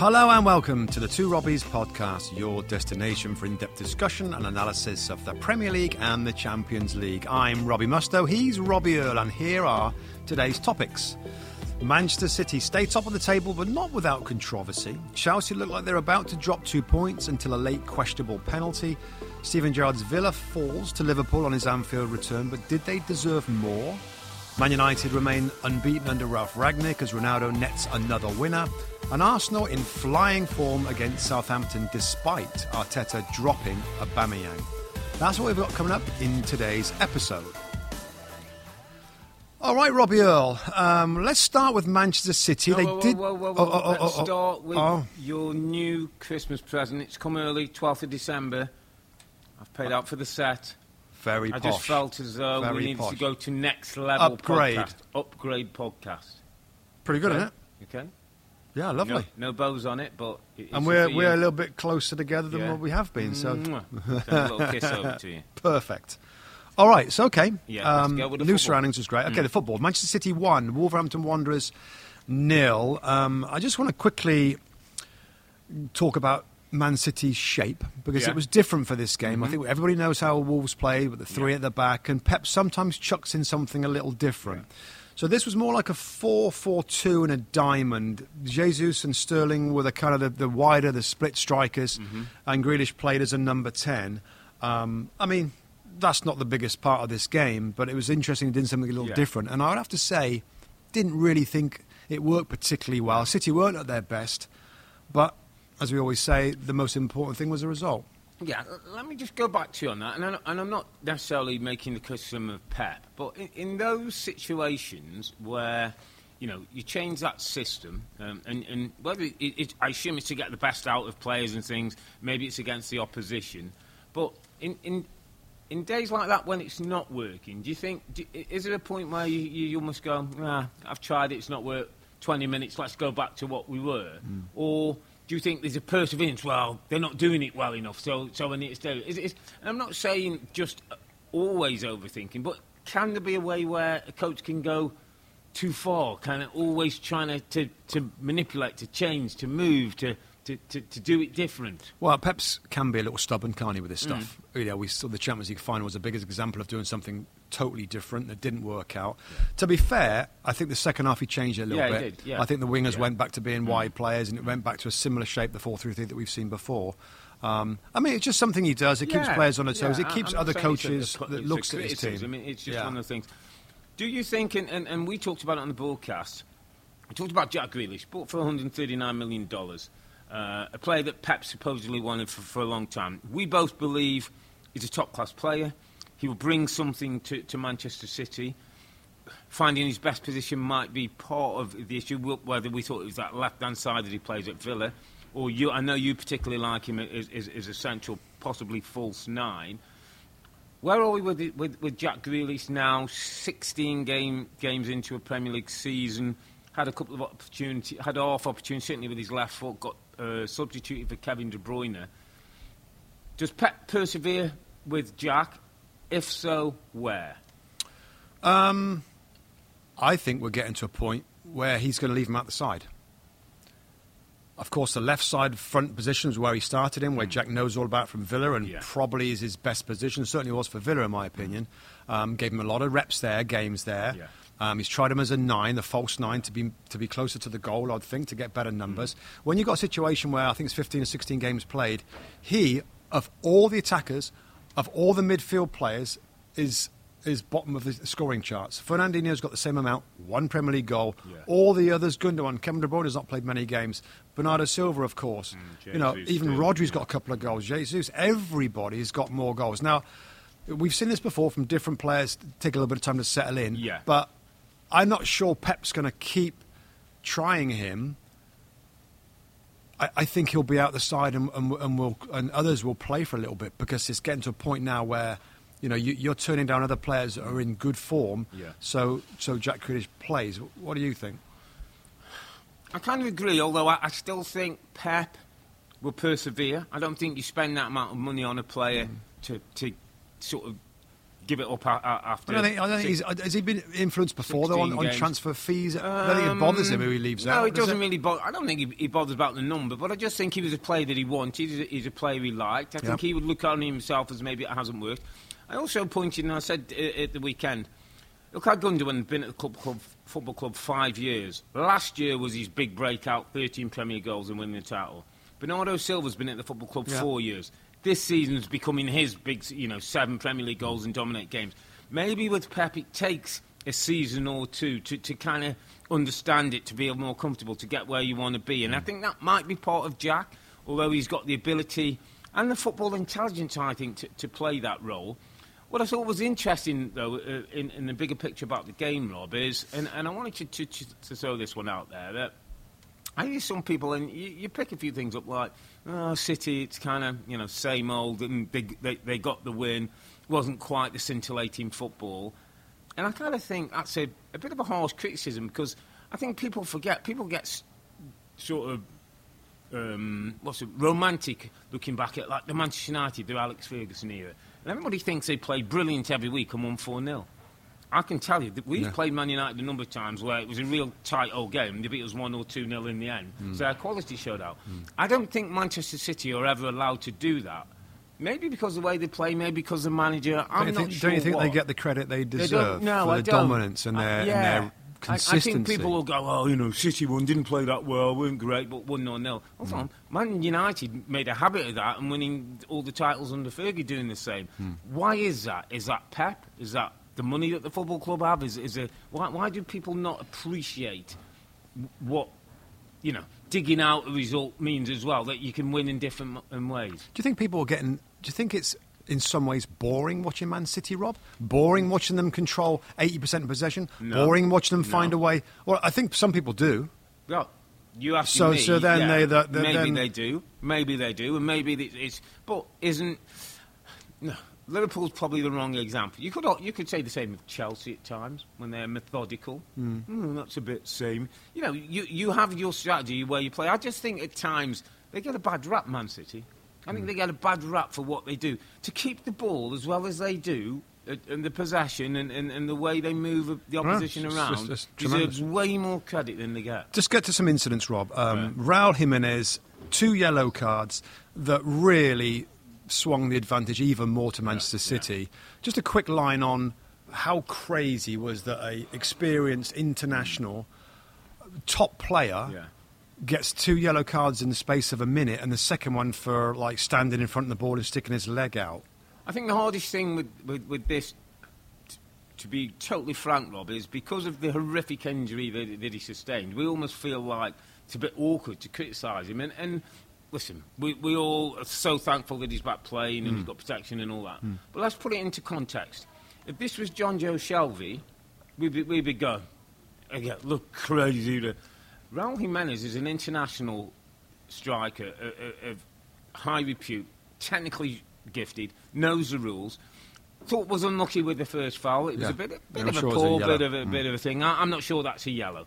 Hello and welcome to the Two Robbies podcast, your destination for in depth discussion and analysis of the Premier League and the Champions League. I'm Robbie Mustoe, he's Robbie Earle, and here are today's topics. Manchester City stay top of the table, but not without controversy. Chelsea look like they're about to drop two points until a late questionable penalty. Steven Gerrard's Villa falls to Liverpool on his Anfield return, but did they deserve more? Man United remain unbeaten under Ralf Rangnick as Ronaldo nets another winner. And Arsenal in flying form against Southampton despite Arteta dropping Aubameyang. That's what we've got coming up in today's episode. All right, Robbie Earle. Um, let's start with Manchester City. No, they whoa, did. Whoa, whoa, Oh, oh, oh, Let's oh, start with Oh. your new Christmas present. It's come early, 12th of December. I've paid out for the set. Very I posh. just felt as though Very we needed posh. to go to next level Upgrade. podcast. Upgrade podcast. Pretty good, okay? isn't it? Okay. Yeah, lovely. No, no bows on it, but and we're we're a little bit closer together than Yeah. what we have been. So a little kiss over to you. Perfect. All right, so okay. Yeah, um, go with the new football. surroundings was great. Okay, the football. Manchester City won. Wolverhampton Wanderers nil. Um, I just want to quickly talk about Man City's shape because Yeah. Mm-hmm. it was different for this game. I think everybody knows how Wolves play with the three Yeah. at the back, and Pep sometimes chucks in something a little different. So this was more like a 4-4-2 and a diamond. Jesus and Sterling were the kind of the, the wider, the split strikers, Mm-hmm. and Grealish played as a number 10. Um, I mean, that's not the biggest part of this game, but it was interesting. It did something a little Yeah. different, and I would have to say, didn't really think it worked particularly well. City weren't at their best, but as we always say, the most important thing was the result. Yeah, let me just go back to you on that, and, I, and I'm not necessarily making the criticism of Pep, but in, in those situations where you know you change that system, um, and, and whether it, it, I assume it's to get the best out of players and things, maybe it's against the opposition, but in in in days like that when it's not working, do you think do, is there a point where you, you almost go, ah, I've tried it, it's not worked. 20 minutes, let's go back to what we were, or do you think there's a perseverance? Well, they're not doing it well enough, so so I need to stay. Is, is, and I'm not saying just always overthinking, but can there be a way where a coach can go too far, kind of always trying to, to, to manipulate, to change, to move, to, to, to, to do it different? Well, Pep's can be a little stubborn, can't he, with this Mm. stuff? You know, we saw the Champions League final was the biggest example of doing something totally different that didn't work out. To be fair, I think the second half he changed it a little Yeah, bit. did, yeah. I think the wingers Yeah. Mm. went back to being wide players, and it went back to a similar shape, the four-three-three that we've seen before. Um, I mean, it's just something he does. It keeps Yeah, players on their toes. yeah, it keeps I'm other saying it's a- coaches a- that looks at his team. I mean, it's just Yeah. one of the things. Do you think, and, and, and we talked about it on the broadcast, we talked about Jack Grealish, bought for $139 million, uh, a player that Pep supposedly wanted for, for a long time. We both believe he's a top-class player. He will bring something to, to Manchester City. Finding his best position might be part of the issue, whether we thought it was that left-hand side that he plays at Villa, or you, I know you particularly like him as, as, as a central, possibly false nine. Where are we with, it, with, with Jack Grealish now? 16 game, games into a Premier League season. Had a couple of opportunities, had half opportunity, certainly with his left foot, got uh, substituted for Kevin De Bruyne. Does Pep persevere with Jack? If so, where? Um, I think we're getting to a point where he's going to leave him out the side. Of course, the left side front position is where he started in, where Jack knows all about from Villa, and. Yeah. probably is his best position. Certainly was for Villa, in my opinion. Um, gave him a lot of reps there, games there. Yeah. Um, he's tried him as a nine, the false nine, to be to be closer to the goal. I'd think to get better numbers. Mm. When you've got a situation where I think it's 15 or 16 games played, he of all the attackers, of all the midfield players, is is bottom of the scoring charts. Fernandinho's got the same amount, one Premier League goal. Yeah. All the others, Gundogan, Kevin De Bruyne has not played many games. Bernardo Silva, of course. Mm, you know, even too, Rodri's got a couple of goals. Jesus, everybody's got more goals. Now, we've seen this before from different players take a little bit of time to settle in. Yeah. But I'm not sure Pep's going to keep trying him. I, I think he'll be out the side, and, and, and will and others will play for a little bit because it's getting to a point now where. You know, you, you're turning down other players that are in good form. Yeah. So, so Jack Grealish plays. What do you think? I kind of agree, although I, I still think Pep will persevere. I don't think you spend that amount of money on a player Mm. to, to sort of give it up a, a, after. I don't think, I think six- he's, has he been influenced before though on, on transfer fees? I don't think it bothers him who he leaves no, out. it does doesn't really bother. I don't think he, he bothers about the number, but I just think he was a player that he wanted. He's a, he's a player he liked. I think he would look on himself as maybe it hasn't worked. I also pointed, and I said uh, at the weekend, look, how Gundogan had been at the club, club, football club five years. Last year was his big breakout, 13 Premier goals and winning the title. Bernardo Silva's been at the football club Yeah. four years. This season's becoming his big, you know, seven Premier League goals and dominate games. Maybe with Pep, it takes a season or two to, to kind of understand it, to be more comfortable, to get where you want to be. And I think that might be part of Jack, although he's got the ability and the football intelligence, I think, to, to play that role. What I thought was interesting, though, uh, in, in the bigger picture about the game, Rob, is, and, and I wanted to, to, to, to throw this one out there, that I hear some people, and you, you pick a few things up like, oh, City, it's kind of, you know, same old, and they, they, they got the win, wasn't quite the scintillating football. And I kind of think that's a, a bit of a harsh criticism because I think people forget, people get sort of, um, what's it, romantic looking back at like the Manchester United, the Alex Ferguson era. And everybody thinks they played brilliant every week and won 4 0. I can tell you that we've Yeah. played Man United a number of times where it was a real tight old game they beat us 1 or 2 0 in the end. Hmm. So our quality showed out. I don't think Manchester City are ever allowed to do that. Maybe because of the way they play, maybe because of the manager. I'm Don't not think, sure don't you think they get the credit they They deserve don't, no, for I the don't. dominance and their, yeah. and their I- consistency? I, think people will go, oh, you know, City one didn't play that well, weren't great, but one 0 nil. Hold Hmm. on, Man United made a habit of that and winning all the titles under Fergie doing the same. Hmm. Why is that? Is that Pep? Is that the money that the football club have? Is is it why, why do people not appreciate what you know digging out a result means as well that you can win in different in ways? Do you think people are getting? Do you think it's in some ways boring watching Man City, Rob? Boring watching them control eighty percent of possession. No. Boring watching them find a way. Well, I think some people do. Well, you ask So- me. so then yeah, they- the- the- maybe then- they do, maybe they do, and maybe it's. But isn't no Liverpool's probably the wrong example. You could you could say the same of Chelsea at times when they're methodical. Mm, that's a bit same. You know, you you have your strategy where you play. I just think at times they get a bad rap, Man City. I think they get a bad rap for what they do to keep the ball as well as they do. uh, And the possession and, and, and the way they move the opposition it's around just- it's deserves tremendous. way more credit than they get. Just get to some incidents, Rob. Um, Raul Jimenez, two yellow cards that really swung the advantage even more to Manchester City. Just a quick line on how crazy was that a experienced international top player Yeah. gets two yellow cards in the space of a minute, and the second one for like standing in front of the ball and sticking his leg out. I think the hardest thing with, with, with this, t- to be totally frank, Rob, is because of the horrific injury that, that he sustained, we almost feel like it's a bit awkward to criticise him. And, and listen, we, we all are so thankful that he's back playing and he's hmm. got protection and all that. Hmm. But let's put it into context. If this was Jonjo Shelvey, we'd be, we'd be going, again, look crazy. To... Raul Jimenez is an international striker of high repute, technically gifted, knows the rules. Thought was unlucky with the first foul. It was Yeah. a bit, a bit I'm of a was a bit of a hmm. bit of a thing. I, I'm not sure that's a yellow,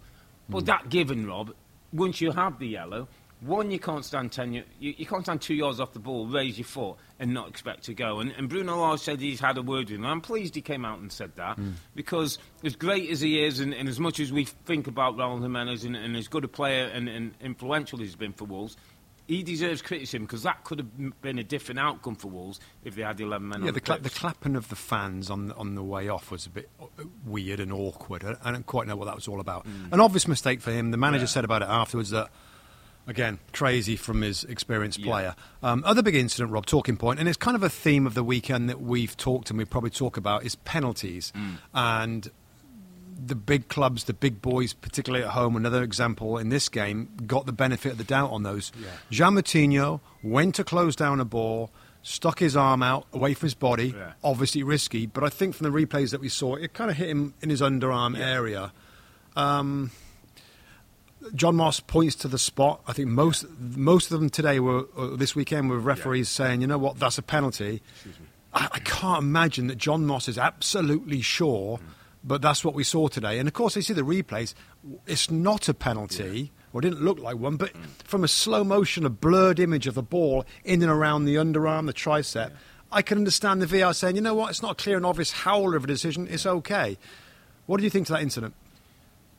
but that given, Rob, once you have the yellow, one you can't stand ten, you, you, can't stand two yards off the ball, raise your foot, and not expect to go. And, and Bruno Lage said he's had a word with him. I'm pleased he came out and said that because as great as he is, and, and as much as we think about Raul Jimenez, and, and as good a player and, and influential he's been for Wolves. He deserves criticism because that could have been a different outcome for Wolves if they had 11 men Yeah, on the, the, cla- the clapping of the fans on the, on the way off was a bit uh, weird and awkward. I, I don't quite know what that was all about. An obvious mistake for him. The manager Yeah. said about it afterwards that, again, crazy from his experienced Yeah. player. Um, other big incident, Rob, talking point, and it's kind of a theme of the weekend that we've talked and we probably talk about is penalties. And the big clubs, the big boys, particularly at home, another example in this game, got the benefit of the doubt on those. Joao Moutinho went to close down a ball, stuck his arm out away from his body, Yeah. obviously risky, but I think from the replays that we saw, it kind of hit him in his underarm area. Um, John Moss points to the spot. I think most most of them today were uh, this weekend were referees saying, you know what, that's a penalty. I, I can't imagine that John Moss is absolutely sure, but that's what we saw today. And of course, they see the replays. It's not a penalty, or it didn't look like one, but from a slow motion, a blurred image of the ball in and around the underarm, the tricep, I can understand the VR saying, you know what, it's not a clear and obvious howler of a decision. It's okay. What do you think to that incident?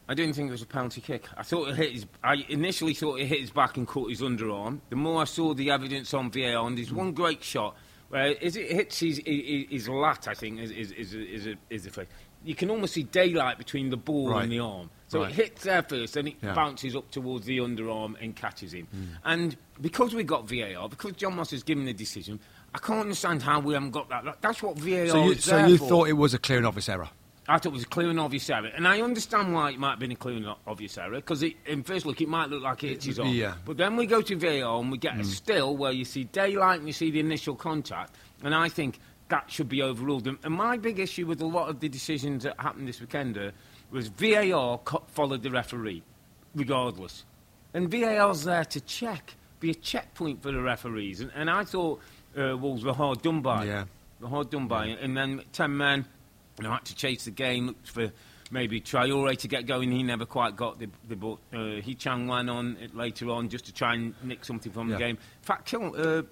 I didn't think it was a penalty kick. I thought it hit his. I initially thought it hit his back and caught his underarm. The more I saw the evidence on VAR, and there's one great shot where it hits his his, his lat, I think is is is is, a, is the phrase. You can almost see daylight between the ball Right. and the arm. So Right. it hits there first, then it Yeah. bounces up towards the underarm and catches him. Hmm. And because we got VAR, because John Moss has given the decision, I can't understand how we haven't got that. That's what VAR So you, is so you for. thought it was a clear and obvious error? I thought it was a clear and obvious error, and I understand why it might have been a clear and obvious error because in first look it might look like it is on. Yeah. but then we go to VAR and we get a still where you see daylight and you see the initial contact, and I think that should be overruled. And, and my big issue with a lot of the decisions that happened this weekend uh, was VAR co- followed the referee, regardless, and VAR's there to check, be a checkpoint for the referees, and, and I thought uh, Wolves were hard done by. Yeah. Were hard done by, and then ten men. Know, had to chase the game, looked for maybe Traore to get going. He never quite got the, the ball. Uh, he Chang went on it later on just to try and nick something from Yeah. the game. In fact, Kil, uh, uh,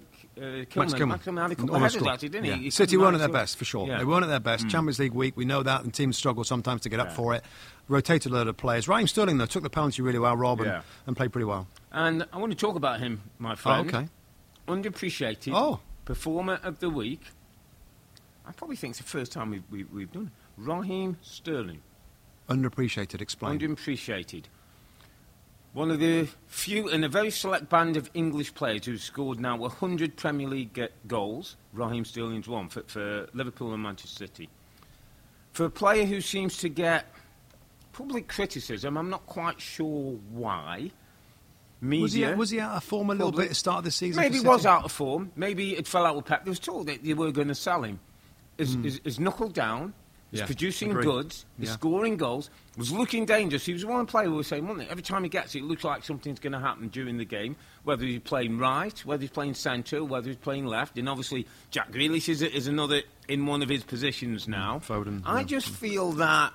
Kilman, Max Kilman. Max Kilman had a couple of Almost headers actually, didn't Yeah. he? he? City weren't at their best, for sure. Yeah. They weren't at their best. Champions League week, we know that, and teams struggle sometimes to get up for it. Rotated a lot of players. Raheem Sterling, though, took the penalty really well, Rob, and, and played pretty well. And I want to talk about him, my Oh, okay. Underappreciated. Oh. Performer of the week. I probably think it's the first time we've, we've, we've done. it. Raheem Sterling. Underappreciated, explain. Underappreciated. One of the few and a very select band of English players who've scored now 100 Premier League goals. Raheem Sterling's one for, for Liverpool and Manchester City. For a player who seems to get public criticism, I'm not quite sure why. Media. was, he, was he out of form a little Probably. bit at the start of the season? Maybe he was out of form. Maybe it fell out with Pep. There was talk that they were going to sell him. Is hmm. is is knuckled down. He's. Yeah, producing agree. goods. He's Yeah. scoring goals. Was looking dangerous. He was one player who was saying, wasn't it? Every time he gets it, it looks like something's going to happen during the game. Whether he's playing right, whether he's playing centre, whether he's playing left, and obviously Jack Grealish is, is another in one of his positions now. Foden, I yeah. just feel that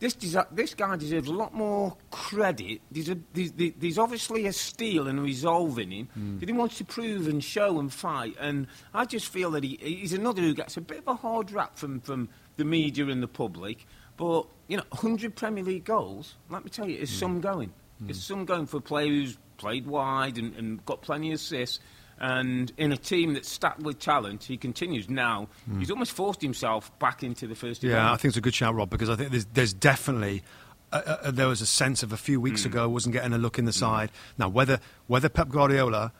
this desi- this guy deserves a lot more credit. There's, a, there's, there's obviously a steel and a resolve in him Mm. that he wants to prove and show and fight. And I just feel that he, he's another who gets a bit of a hard rap from, from the media and the public. But, you know, 100 Premier League goals, let me tell you, Mm. some going. It's some going for a player who's played wide and, and got plenty of assists. And in a team that's stacked with talent, he continues now. He's almost forced himself back into the first Mm. Yeah, 11. I think it's a good shout, Rob, because I think there's, there's definitely. Uh, uh, there was a sense of a few weeks ago wasn't getting a look in the side. Now, whether whether Pep Guardiola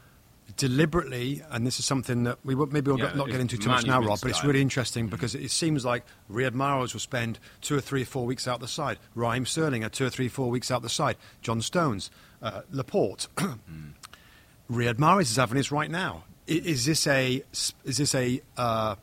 deliberately, and this is something that we maybe we'll Yeah, not get into too much now, Rob, but it's really interesting because it seems like Riyad Mahrez will spend two or three or four weeks out the side. Raheem Sterling had two or three or four weeks out the side. John Stones, uh, Laporte. Riyad Mahrez is having this right now. Is this a is this a uh,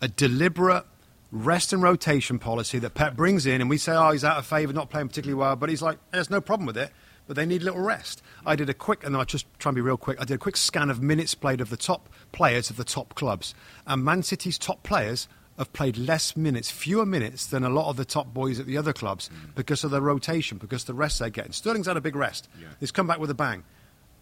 a deliberate rest and rotation policy that Pep brings in, and we say, oh, he's out of favour, not playing particularly well, but he's like, there's no problem with it, but they need a little rest. I did a quick, and I'll just try and be real quick. I did a quick scan of minutes played of the top players of the top clubs, and Man City's top players have played less minutes, fewer minutes than a lot of the top boys at the other clubs because of their rotation, because the rest they're getting. Sterling's had a big rest. Yeah. He's come back with a bang.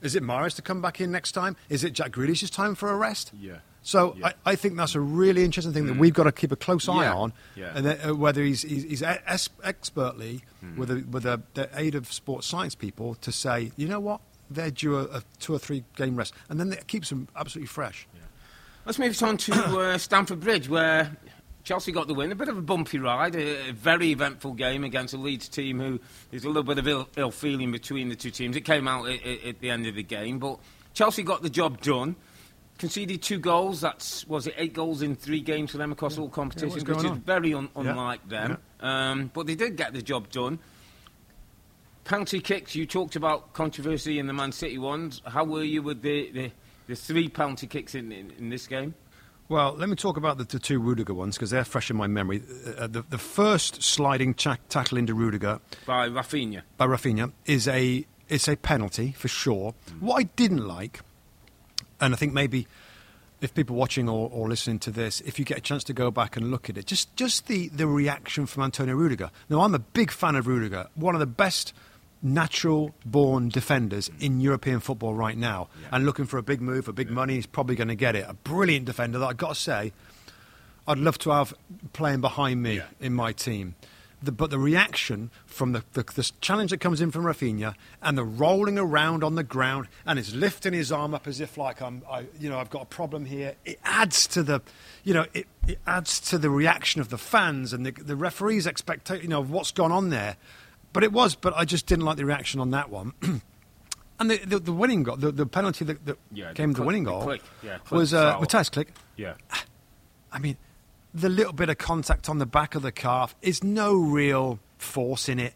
Is it Mahrez to come back in next time? Is it Jack Grealish's time for a rest? Yeah. So Yeah. I, I think that's a really interesting thing that we've got to keep a close eye Yeah. on, Yeah. and that, uh, whether he's, he's, he's es- expertly Hmm. with, the, with the, the aid of sports science people to say, you know what, they're due a, a two or three game rest, and then it keeps them absolutely fresh. Let's move it on to uh, Stamford Bridge, where Chelsea got the win. A bit of a bumpy ride, a, a very eventful game against a Leeds team who there's a little bit of ill, ill feeling between the two teams. It came out at, at, at the end of the game, but Chelsea got the job done. Conceded two goals. That's was it eight goals in three games for them across all competitions, which going is on? very un, Yeah. unlike them. Um, but they did get the job done. Penalty kicks. You talked about controversy in the Man City ones. How were you with the, the, the three penalty kicks in, in, in this game? Well, let me talk about the, the two Rudiger ones because they're fresh in my memory. Uh, the, the first sliding tackle into Rudiger By Rafinha. by Rafinha is a it's a penalty for sure. What I didn't like, and I think maybe if people watching or, or listening to this, if you get a chance to go back and look at it, just just the, the reaction from Antonio Rudiger. Now, I'm a big fan of Rudiger, one of the best natural born defenders mm. in European football right now, and looking for a big move, for big money, he's probably going to get it. A brilliant defender that I've got to say, I'd love to have playing behind me Yeah. in my team. The, but the reaction from the, the, the challenge that comes in from Rafinha and the rolling around on the ground and he's lifting his arm up as if like I'm, I, you know, I've got a problem here. It adds to the, you know, it, it adds to the reaction of the fans and the, the referees' expectation, you know, of what's gone on there. But it was, but I just didn't like the reaction on that one. and the, the, the winning goal, the, the penalty that, that Yeah, came the click- winning goal click, yeah, click was uh. Mateusz Klich. Yeah. I mean, the little bit of contact on the back of the calf is no real force in it.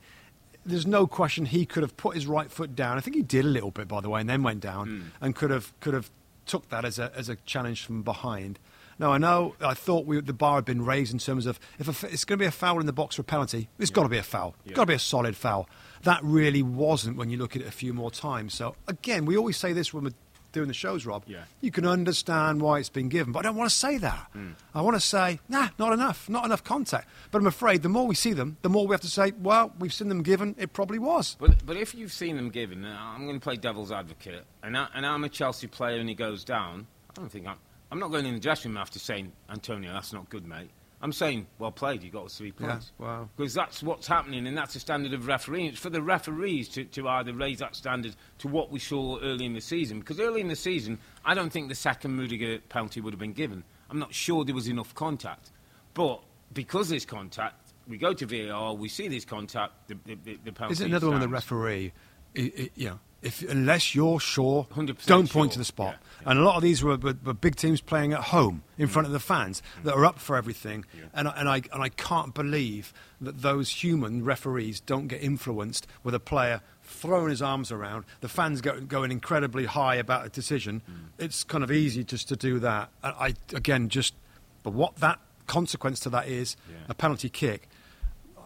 There's no question he could have put his right foot down. I think he did a little bit, by the way, and then went down and could have could have took that as a as a challenge from behind. Now I know I thought we, the bar had been raised in terms of if a, it's going to be a foul in the box for a penalty, it's got to be a foul. It's Yeah. got to be a solid foul. That really wasn't when you look at it a few more times. So again, we always say this when we're doing the shows, Rob. Yeah. You can understand why it's been given, but I don't want to say that. Hmm. I want to say, nah, not enough, not enough contact. But I'm afraid the more we see them, the more we have to say, well, we've seen them given, it probably was. But, but if you've seen them given, I'm going to play devil's advocate, and, I, and I'm a Chelsea player and he goes down, I don't think I'm, I'm not going in the dressing room after saying, Antonio, that's not good, mate. I'm saying, well played, you got us three Yeah, points. wow. Because that's what's happening, and that's the standard of refereeing. It's for the referees to, to either raise that standard to what we saw early in the season. Because early in the season, I don't think the second Rudiger penalty would have been given. I'm not sure there was enough contact. But because there's contact, we go to VAR, we see this contact, the, the, the, penalty Is it another one with the referee? I I you know, if, unless you're sure, don't point to the spot. yeah, yeah. And a lot of these were, were, were big teams playing at home in front of the fans that are up for everything. And, I, and, I, and I can't believe that those human referees don't get influenced with a player throwing his arms around, the fans go, going incredibly high about a decision. It's kind of easy just to do that. And I, again, just, but what that consequence to that is, Yeah. a penalty kick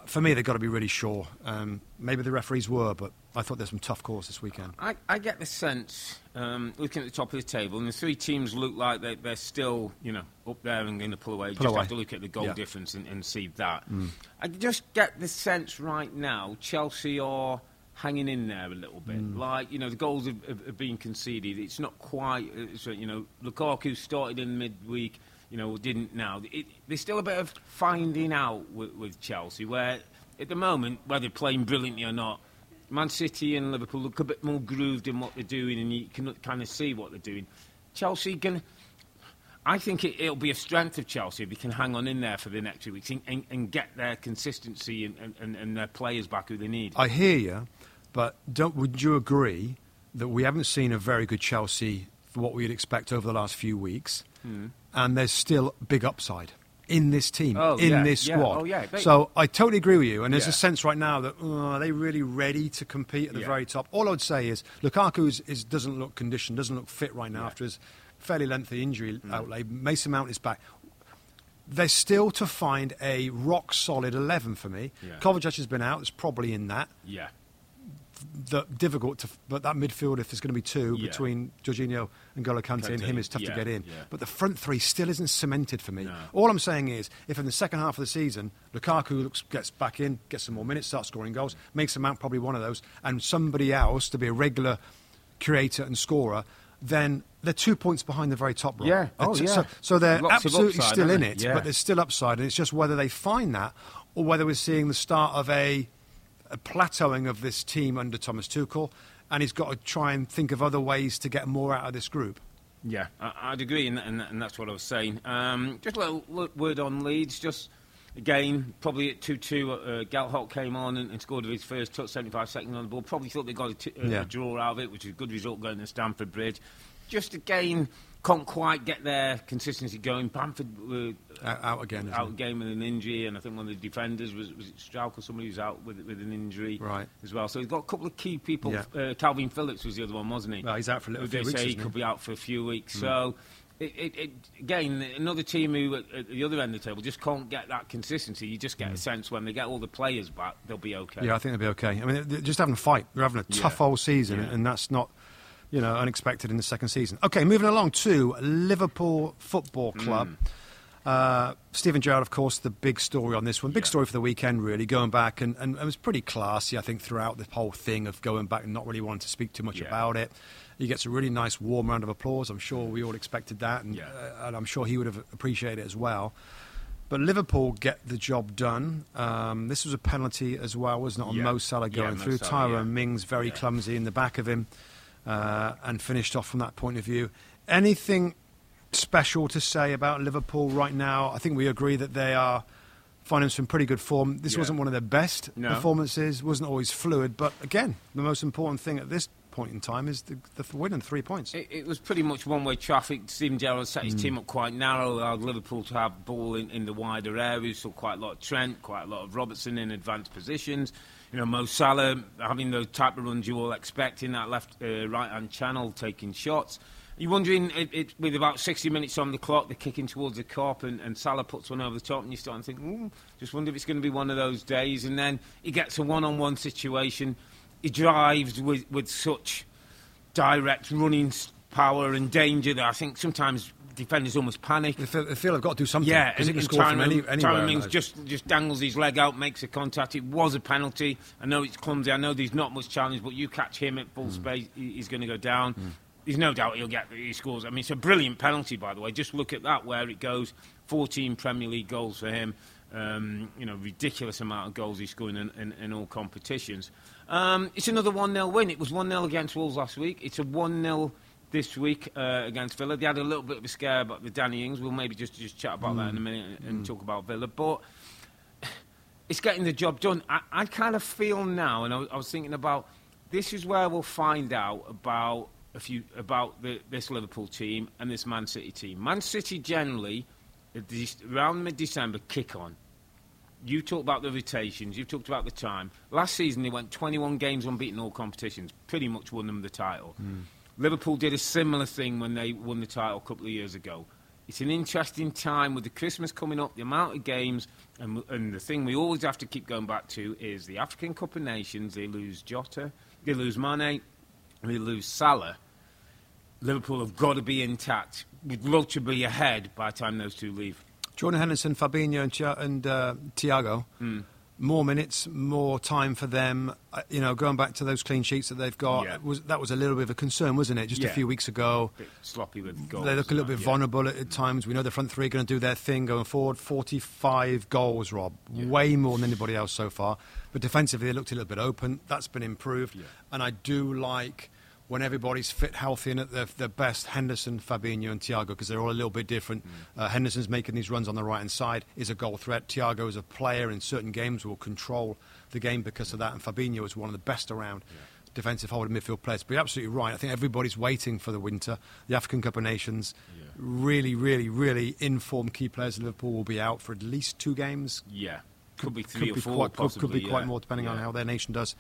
for me, they've got to be really sure. Um, maybe the referees were, but I thought there's some tough calls this weekend. I, I get the sense, um, looking at the top of the table, and the three teams look like they, they're still, you know, up there and going to pull away. Pull just away. have to look at the goal Yeah. Mm. difference and, and see that. I just get the sense right now Chelsea are hanging in there a little bit. Mm. Like, you know, the goals have, have, have been conceded. It's not quite, it's, you know, Lukaku started in midweek, you know, didn't now. It, there's still a bit of finding out with, with Chelsea, where at the moment, whether they're playing brilliantly or not, Man City and Liverpool look a bit more grooved in what they're doing, and you can kind of see what they're doing. Chelsea can. I think it, it'll be a strength of Chelsea if they can hang on in there for the next few weeks and, and, and get their consistency and, and- and, and their players back who they need. I hear you, but don't, would you agree that we haven't seen a very good Chelsea for what we'd expect over the last few weeks? Hmm. And there's still big upside in this team. Oh, in yeah, this yeah. squad. Oh, yeah. They- so I totally agree with you. And there's Yeah. a sense right now that oh, are they really ready to compete at the Yeah. very top? All I would say is Lukaku is, is, doesn't look conditioned, doesn't look fit right now Yeah. After his fairly lengthy injury mm. outlay. Mason Mount is back. They're still to find a rock solid 11 for me. Yeah. Kovacic has been out. It's probably in that yeah. The, difficult to, but that midfield, if there's going to be two Yeah. between Jorginho and Golo Kante and him, is tough to get in. yeah. But the front three still isn't cemented for me. No. All I'm saying is, if in the second half of the season Lukaku looks, gets back in, gets some more minutes, starts scoring goals, makes a mount probably one of those, and somebody else to be a regular creator and scorer, then they're two points behind the very top. Rob. Yeah. Oh, so, yeah. So, so they're Lots absolutely upside, still in aren't it, they? Yeah. but there's still upside, and it's just whether they find that or whether we're seeing the start of a a plateauing of this team under Thomas Tuchel, and he's got to try and think of other ways to get more out of this group. Yeah, I, I'd agree, and, and, and that's what I was saying. Um, just a little, little word on Leeds. Just again, probably at two-two, uh, Gelhardt came on and, and scored his first touch, seventy-five seconds on the ball. Probably thought they got a, t- uh, Yeah. a draw out of it, which is a good result going to Stamford Bridge. Just again, can't quite get their consistency going. Bamford were Out, out again, out game with an injury, and I think one of the defenders was, was it Struijk or somebody who's out with, with an injury Right. as well. So he's got a couple of key people. Yeah. Uh, Kalvin Phillips was the other one, wasn't he? Well, he's out for a little few weeks, he he? could be out for a few weeks. So it, it, it, again, another team who at, at the other end of the table just can't get that consistency. You just get a sense when they get all the players back, they'll be okay. Yeah, I think they'll be okay. I mean, they're just having a fight. They're having a Yeah. tough old season, Yeah. and that's not, you know, unexpected in the second season. Okay, moving along to Liverpool Football Club. Uh, Steven Gerrard, of course, the big story on this one. Big Yeah. story for the weekend, really, going back, and, and it was pretty classy, I think, throughout the whole thing of going back and not really wanting to speak too much Yeah. about it. He gets a really nice warm round of applause. I'm sure we all expected that, and, Yeah. uh, and I'm sure he would have appreciated it as well. But Liverpool get the job done. Um, this was a penalty as well, wasn't it, on. Mo Salah going Mo through. Salah, Tyrone. Mings very clumsy in the back of him, uh, and finished off from that point of view. Anything special to say about Liverpool right now? I think we agree that they are finding some pretty good form. This Yeah. wasn't one of their best No. performances. wasn't always fluid, but again, the most important thing at this point in time is the, the win and three points. It, it was pretty much one-way traffic. Steven Gerrard set his Mm. team up quite narrow, allowed Liverpool to have ball in, in the wider areas, so quite a lot of Trent, quite a lot of Robertson in advanced positions. You know, Mo Salah having those type of runs you all expect in that left, uh, right-hand channel, taking shots. You're wondering, it, it, with about 60 minutes on the clock, they're kicking towards the Kop, and, and Salah puts one over the top, and you start to think, Ooh, just wonder if it's going to be one of those days. And then he gets a one-on-one situation. He drives with, with such direct running power and danger that I think sometimes defenders almost panic. They feel, they feel they've got to do something. Yeah, and, and score from any, anywhere. Tyrone Mings just just dangles his leg out, makes a contact. It was a penalty. I know it's clumsy. I know there's not much challenge, but you catch him at full space, he's going to go down. There's no doubt he'll get he scores. I mean, it's a brilliant penalty, by the way. Just look at that where it goes. 14 Premier League goals for him. Um, you know, ridiculous amount of goals he's scoring in, in, in all competitions. Um, it's another 1 0 win. It was 1 0 against Wolves last week. It's a 1 0 this week uh, against Villa. They had a little bit of a scare about the Danny Ings. We'll maybe just, just chat about that in a mm. minute and, and mm. talk about Villa. But it's getting the job done. I, I kind of feel now, and I, was- I was thinking about this is where we'll find out about a few about the, this Liverpool team and this Man City team. Man City generally, around mid-December, kick on. You talked about the rotations. You've talked about the time. Last season, they went 21 games unbeaten all competitions. Pretty much won them the title. Mm. Liverpool did a similar thing when they won the title a couple of years ago. It's an interesting time with the Christmas coming up, the amount of games, and, and the thing we always have to keep going back to is the African Cup of Nations. They lose Jota, they lose Mane, they lose Salah. Liverpool have got to be intact. We'd love to be ahead by the time those two leave. Jordan Henderson, Fabinho, and, Chia- and uh, Thiago. Hmm. More minutes, more time for them. Uh, you know, going back to those clean sheets that they've got, Yeah. was, that was a little bit of a concern, wasn't it? Just a few weeks ago. bit sloppy with goals. They look a little bit yeah. vulnerable at, at times. We know the front three are going to do their thing going forward. 45 goals, Rob. Way more than anybody else so far. But defensively, they looked a little bit open. That's been improved. Yeah. And I do like when everybody's fit, healthy, and at their, their best, Henderson, Fabinho, and Thiago, because they're all a little bit different. Mm. Uh, Henderson's making these runs on the right hand side, is a goal threat. Thiago is a player in certain games will control the game because of that, and Fabinho is one of the best around. Defensive holding midfield players, but you're absolutely right. I think everybody's waiting for the winter. The African Cup of Nations, Yeah. really, really, really informed key players. Liverpool will be out for at least two games Yeah, could be three could or be four. quite, could- possibly, could be quite more depending on how their nation does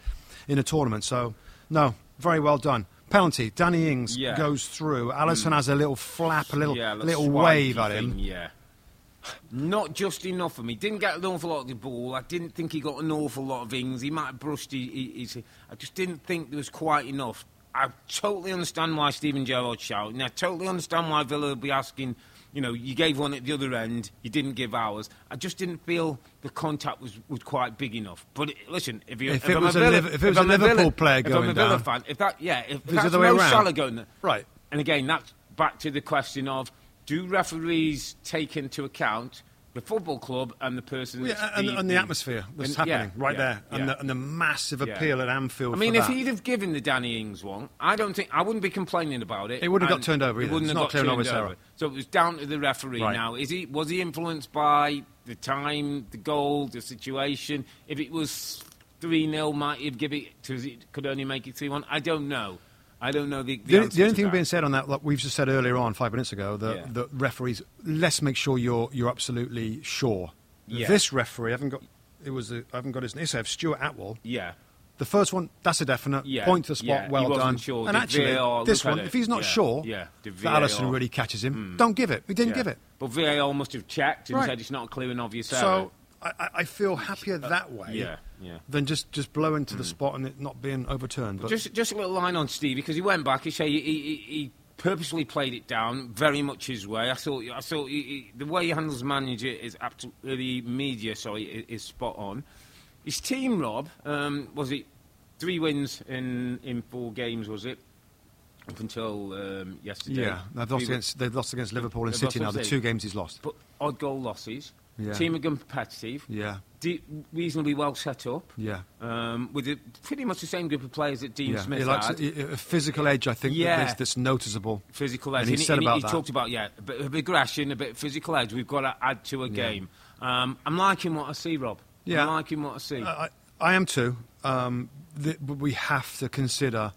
in a tournament. So, no, very well done. Penalty. Danny Ings Yeah. goes through. Mm. Alisson has a little flap, a little yeah, little wave at him. thing, yeah. Not just enough for me. Didn't get an awful lot of the ball. I didn't think he got an awful lot of ings. He might have brushed his. his I just didn't think there was quite enough. I totally understand why Steven Gerrard's shouting. I totally understand why Villa will be asking. You know, you gave one at the other end. You didn't give ours. I just didn't feel the contact was, was quite big enough. But listen, if you If if, it I'm was a Villa, Liv- if it was a I'm Liverpool Villa, player if I'm going a Villa down- fan, if that yeah, if the that's other way Mo around. Salah going there, Right. and again, that's back to the question of do referees take into account the football club and the person Yeah, and, the- and the the- atmosphere that's and- yeah, happening right yeah, there, and, yeah. the, and the massive Yeah. appeal at Anfield. I mean, if that. he'd have given the Danny Ings one, I don't think I wouldn't be complaining about it. It wouldn't have got turned over It wouldn't It's have got turned over. So it was down to the referee. Right. Now, is he was he influenced by the time, the goal, the situation? If it was three 0 might he have given it to? It could only make it three one. I don't know. I don't know the. The, The, only- the only thing that. being said on that, like we've just said earlier on, five minutes ago, the, Yeah. the referees, let's make sure you're you're absolutely sure. Yeah. This referee, I haven't got, it was, a, I haven't got his name. So Stuart Atwell Yeah. The first one, that's a definite. Yeah, Point to the spot, yeah, he well done. sure. And actually, this one, if he's not sure yeah, that Alisson really catches him, hmm. don't give it. We didn't give it. But VAR must have checked and Right. said it's not a clear and obvious. So I- I feel happier that way yeah, yeah. than just, just blowing to the spot and it not being overturned. But Just, just a little line on Steve because he went back. He said he, he, he- purposely played it down very much his way. I thought, I thought he, he, the way he handles manager is absolutely media. Sorry, is, is spot on. His team, Rob, um, was it three wins in in four games? Was it up until um, yesterday? yeah, they've lost against they've lost against Liverpool and City now. The two games he's lost. But odd goal losses. Yeah. Team are competitive. Yeah, De- reasonably well set up. yeah. Um, with a, pretty much the same group of players that Dean yeah. Smith he likes had. a, a physical edge. I think Yeah. that that's, noticeable. physical edge. And he And said and about he that. talked about yeah, a bit of aggression, a bit of physical edge. We've got to add to a Yeah. game. Um, I'm liking what I see, Rob. Yeah. I'm liking what I see. I, I am too. Um, we have to consider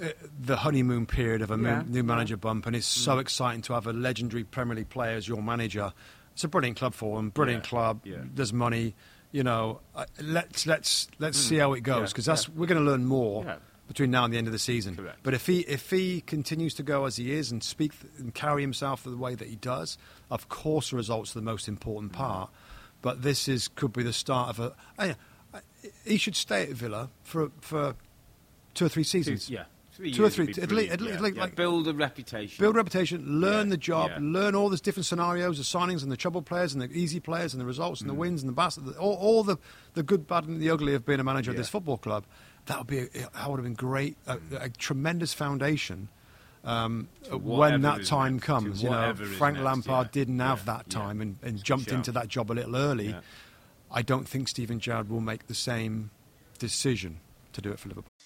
uh, the honeymoon period of a Yeah, new manager bump, and it's so exciting to have a legendary Premier League player as your manager. It's a brilliant club for him. Brilliant Yeah, club. yeah. There's money. You know, uh, let's let's let's see how it goes because that's yeah. we're going to learn more between now and the end of the season. Correct. But if he if he continues to go as he is and speak th- and carry himself the way that he does, of course, the results are the most important part. But this is could be the start of a. I- I- he should stay at Villa for for two or three seasons. yeah, three two or three- at least- at yeah, least, yeah. like- build a reputation. Build reputation, learn Yeah, the job, learn all these different scenarios, the signings and the trouble players and the easy players and the results Mm. and the wins and the bad, all, all the, the good, bad, and the ugly of being a manager of this football club. That would be a, that would have been great, a, a tremendous foundation um, when that time next, comes. You know, Frank next, Lampard didn't have that time and, and jumped into that job a little early. I don't think Steven Gerrard will make the same decision to do it for Liverpool.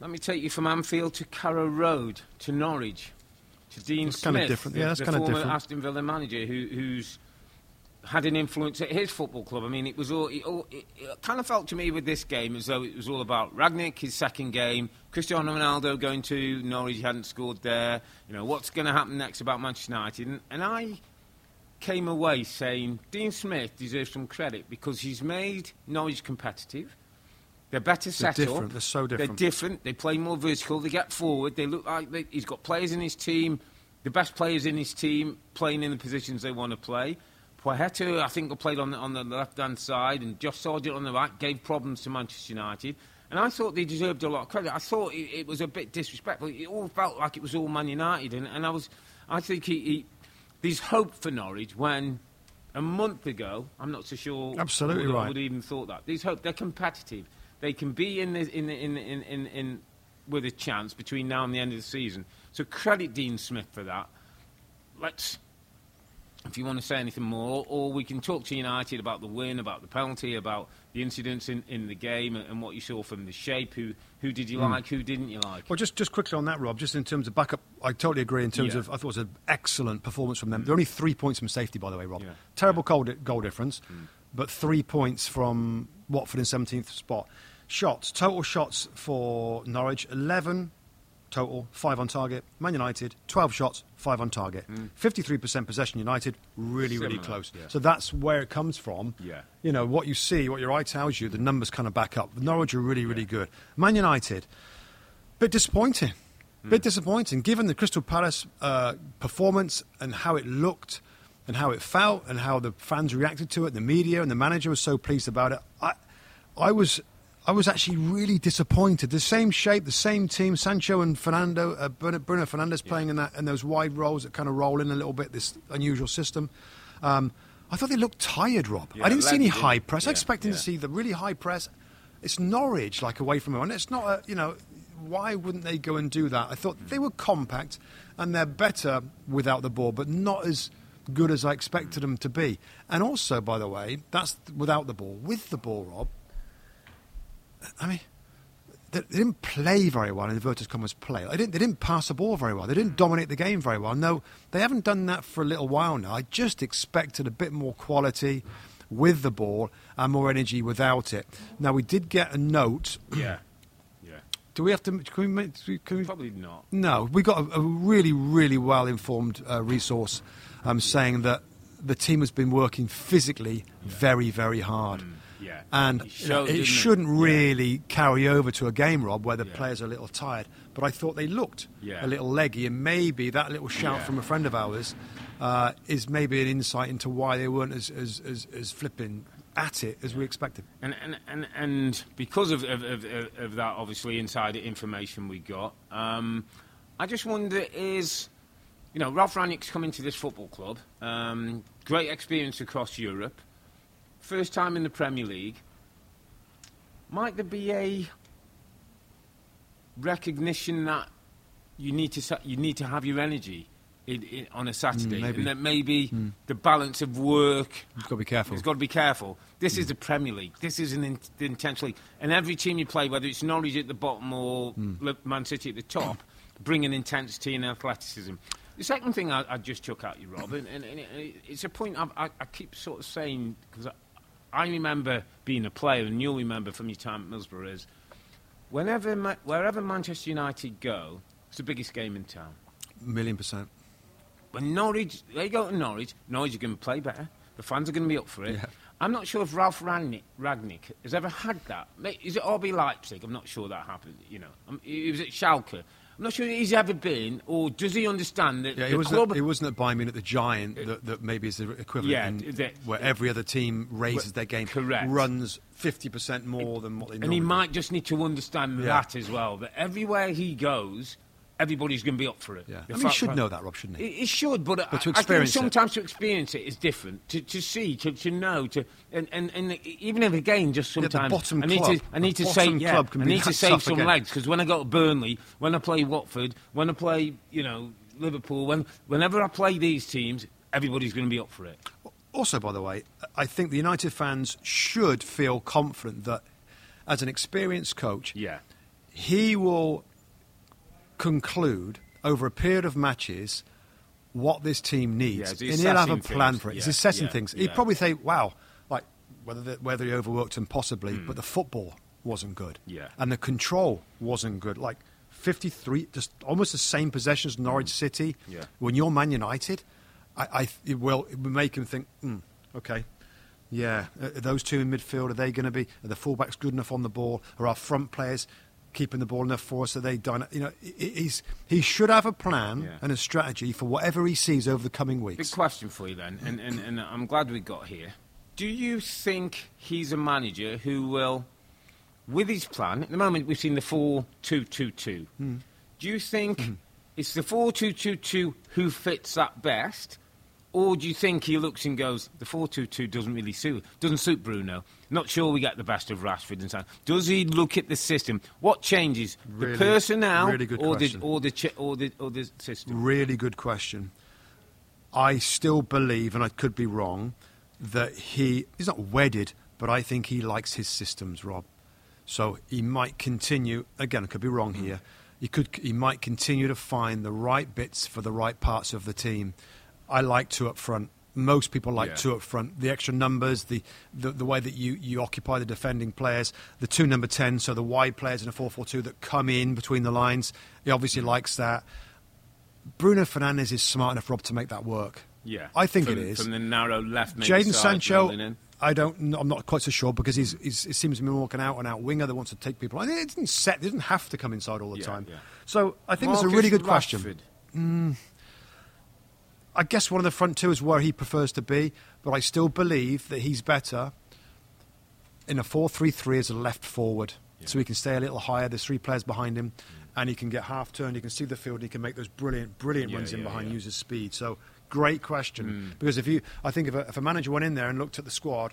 Let me take you from Anfield to Carrow Road to Norwich to Dean That's Smith, kinda different. the, Yeah, that's the kinda former different. Aston Villa manager who, who's had an influence at his football club. I mean, it was all it, all, it, it kind of felt to me with this game as though it was all about Rangnick, his second game, Cristiano Ronaldo going to Norwich, he hadn't scored there. You know, what's going to happen next about Manchester United? And, and I came away saying Dean Smith deserves some credit because he's made Norwich competitive. They're better set different. up. They're so different. They're different. They play more vertical. They get forward. They look like they, he's got players in his team, the best players in his team, playing in the positions they want to play. Poeto, I think, played on the, on the left-hand side, and Josh Sargent on the right gave problems to Manchester United. And I thought they deserved a lot of credit. I thought it, it was a bit disrespectful. It all felt like it was all Man United, and, and I was, I think he, he, there's hope for Norwich when a month ago, I'm not so sure. Absolutely would, I right. would even thought that. There's hope. They're competitive. They can be in the, in, the, in, the, in, in, in with a chance between now and the end of the season. So credit Dean Smith for that. Let's, if you want to say anything more, or we can talk to United about the win, about the penalty, about the incidents in, in the game, and, and what you saw from the shape. Who who did you hmm. like? Who didn't you like? Well, just, just quickly on that, Rob, just in terms of backup, I totally agree in terms Yeah. of, I thought it was an excellent performance from them. They're only three points from safety, by the way, Rob. Yeah. Terrible goal, di- goal difference, hmm. but three points from Watford in 17th spot. Shots, total shots for Norwich, 11 total, 5 on target. Man United, 12 shots, 5 on target. Mm. 53% possession United, really, really close. yeah. So that's where it comes from. Yeah. You know, what you see, what your eye tells you, the mm. numbers kind of back up. Norwich are really, really good. Man United, bit disappointing. Mm. Bit disappointing, given the Crystal Palace uh, performance and how it looked, and how it felt, and how the fans reacted to it. The media and the manager was so pleased about it. I, I was, I was actually really disappointed. The same shape, the same team. Sancho and Fernando, uh, Bruno, Bruno Fernandes playing in that in those wide roles that kind of roll in a little bit. This unusual system. Um, I thought they looked tired, Rob. Yeah, I didn't see any did. high press. I Yeah, expected yeah. to see the really high press. It's Norwich, like away from home, and it's not a you know. Why wouldn't they go and do that? I thought they were compact, and they're better without the ball, but not as good as I expected them to be. And also, by the way, that's without the ball. With the ball, Rob, I mean, they, they didn't play very well in inverted commas play. They didn't, they didn't pass the ball very well. They didn't dominate the game very well. No, they haven't done that for a little while now. I just expected a bit more quality with the ball and more energy without it. Now, we did get a note. Yeah. Yeah. Do we have to? Can we, make- can we Probably not. no, we got a, a really, really well informed uh, resource um, saying that the team has been working physically very, very hard. Yeah. And It you know, it didn't it? shouldn't Yeah. really carry over to a game, Rob, where the Yeah. players are a little tired. But I thought they looked Yeah. a little leggy, and maybe that little shout from a friend of ours uh, is maybe an insight into why they weren't as, as, as, as flipping at it as we expected. And, and, and, and because of, of, of, of that, obviously, insider information we got, um, I just wonder is, you know, Ralf Rangnick's coming to this football club, um, great experience across Europe, first time in the Premier League. Might there be a recognition that you need to you need to have your energy in, in, on a Saturday, Mm, maybe. and that maybe mm. the balance of work You've got to be careful. You've got to be careful. This is mm. the Premier League. This is an in- intense league. And every team you play, whether it's Norwich at the bottom or mm. Li- Man City at the top, bring an intensity and athleticism. The second thing I, I just chuck at you, Rob, and, and, and it, it's a point I've, I, I keep sort of saying, because I, remember being a player, and you'll remember from your time at Middlesbrough, is whenever, Ma- wherever Manchester United go, it's the biggest game in town. A Million percent. When Norwich, they go to Norwich, Norwich are going to play better. The fans are going to be up for it. Yeah. I'm not sure if Ralf Rangnick, Ragnick has ever had that. Is it RB Leipzig? I'm not sure that happened. You know, um, he was at Schalke. I'm not sure he's ever been, or does he understand that Yeah, the it wasn't, club? at, it wasn't at Bayern Munich, the giant, uh, that, that maybe is the equivalent Yeah, in, that- where every other team raises their game, correct. runs 50% more than what they do. and he do. might just need to understand Yeah. that as well. That everywhere he goes, everybody's going to be up for it. Yeah. I mean, he should know that, Rob, shouldn't he? He, he should, but, But to experience it. sometimes to experience it is different. To, to see, to, to know, to and, and, and even if again, just Yeah, the sometimes bottom I need club- to I need to bottom yeah, I need to save some again. legs because when I go to Burnley, when I play Watford, when I play you know Liverpool, when whenever I play these teams, everybody's going to be up for it. Also, by the way, I think the United fans should feel confident that, as an experienced coach, Yeah, he will conclude over a period of matches what this team needs, Yeah, and he'll have a plan things. for it. He's Yeah, assessing yeah, things. He'd probably say, "Wow, like whether the, whether he overworked him possibly, Hmm. but the football wasn't good, Yeah. and the control wasn't good. Like fifty-three, just almost the same possessions as Norwich City. Hmm. Yeah. When you're Man United, I, I it will it will make him think, mm, okay." Yeah, are those two in midfield, are they going to be? Are the fullbacks good enough on the ball? Are our front players keeping the ball enough for us? Are they done? You know, he- he's he should have a plan Yeah. and a strategy for whatever he sees over the coming weeks. big question for you then, and, and, and I'm glad we got here. Do you think he's a manager who will, with his plan? At the moment, we've seen the four-two-two-two. Hmm. Do you think it's the four-two-two-two who fits that best, or do you think he looks and goes, the four-two-two doesn't really suit doesn't suit Bruno? Not sure we get the best of Rashford and so. on. Does he look at the system? What changes Really- the personnel really good or the or the chi- or the or the system? Really good question. I still believe, and I could be wrong, that he he's not wedded, but I think he likes his systems, Rob. So he might continue. Again, I could be wrong Hmm. here. He could. He might continue to find the right bits for the right parts of the team. I like two up front. Most people like Yeah. two up front. The extra numbers, the, the the way that you, you occupy the defending players, the two number ten, so the wide players in a four four two that come in between the lines. He obviously mm-hmm. likes that. Bruno Fernandes is smart enough, Rob, to make that work. Yeah, I think from, it is. from the narrow left. Jadon Sancho. I don't. I'm not quite so sure because he's, he's it seems to be more like an out and out winger that wants to take people. I think it didn't set. It didn't have to come inside all the Yeah, time. yeah. So I think it's a really good question. Rashford. Mm. I guess one of the front two is where he prefers to be, but I still believe that he's better in a 4 3 3 as a left forward. So he can stay a little higher. There's three players behind him, and he can get half turned. He can see the field. And he can make those brilliant, brilliant Yeah, runs in behind, yeah. use his speed. So great question. Mm. Because if you, I think if a, if a manager went in there and looked at the squad,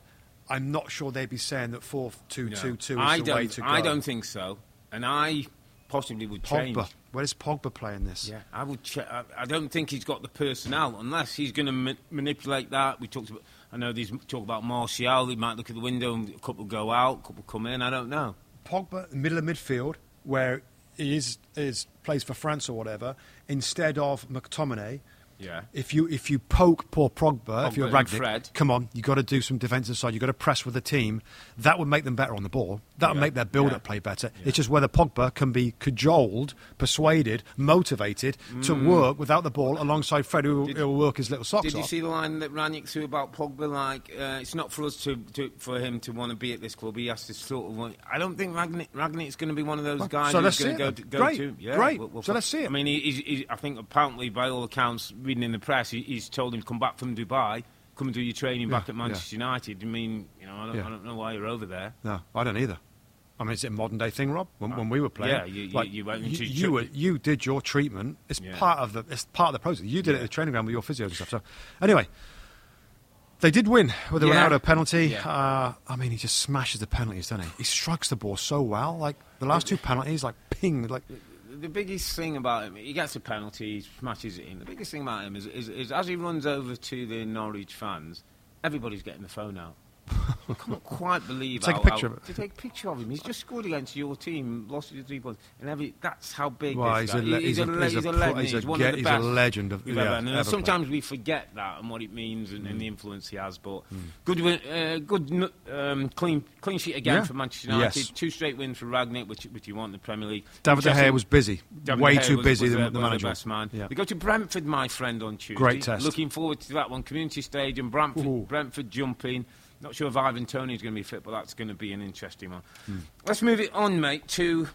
I'm not sure they'd be saying that 4 2 No. 2 2 is I the way to go. I don't think so, and I possibly would change. Where does Pogba play in this? Yeah, I would. Ch- I, I don't think he's got the personnel unless he's going to ma- manipulate that. We talked about. I know these talk about Martial. He might look at the window and a couple go out, a couple come in. I don't know. Pogba middle of midfield where he is, is plays for France or whatever instead of McTominay. Yeah. If you if you poke poor Pogba, if you're Rangnick, Fred. come on, you've got to do some defensive side. You've got to press with the team. That would make them better on the ball. That would Yeah. make their build-up Yeah. play better. It's just whether Pogba can be cajoled, persuaded, motivated to work without the ball alongside Fred, who will work his little socks Did you off. see the line that Rangnick threw about Pogba? Like, uh, it's not for us to, to for him to want to be at this club. He has to sort of. Want, I don't think Rangnick, Rangnick's going to be one of those Well, guys so who's going to go, to, go Great, to. Yeah, great. we'll- we'll So let's see it. I mean, he, he's, he's, I think apparently, by all accounts, reading in the press, he, he's told him to come back from Dubai, come and do your training back at Manchester United. I mean, you know, I don't, Yeah. I don't know why you're over there. No, I don't either. I mean, is it a modern day thing, Rob? When, when we were playing, yeah, you- you- you went into you, you, were, you did your treatment. It's Yeah. part of the it's part of the process. You did it at the training ground with your physios and stuff. So, anyway, they did win with the Yeah. Ronaldo penalty. Yeah. Uh, I mean, he just smashes the penalties, doesn't he? He strikes the ball so well. Like the last two penalties, like ping, like The biggest thing about him, he gets a penalty, he smashes it in. The biggest thing about him is, is, is as he runs over to the Norwich fans, everybody's getting the phone out. I can't quite believe Take a picture how- of it. to take a picture of him. He's just scored against your team, lost your three points, and every that's how big. Well, he's a le- He- he's a- le- he's a legend. he's a one of the he's a best legend of- yeah, ever. Ever sometimes we forget that and what it means and, Mm. and the influence he has. But good, uh, good, um, clean, clean sheet again Yeah. for Manchester United. Yes. Two straight wins for Rangnick, which, which you want in the Premier League. David De Gea was busy, David way too was- busy was, than uh, the manager. best man. Yeah. They go to Brentford, my friend, on Tuesday. Great test. Looking forward to that one. Community Stadium, Brentford. Brentford jumping. Not sure if Ivan Toney's going to be fit, but that's going to be an interesting one. Hmm. Let's move it on, mate, to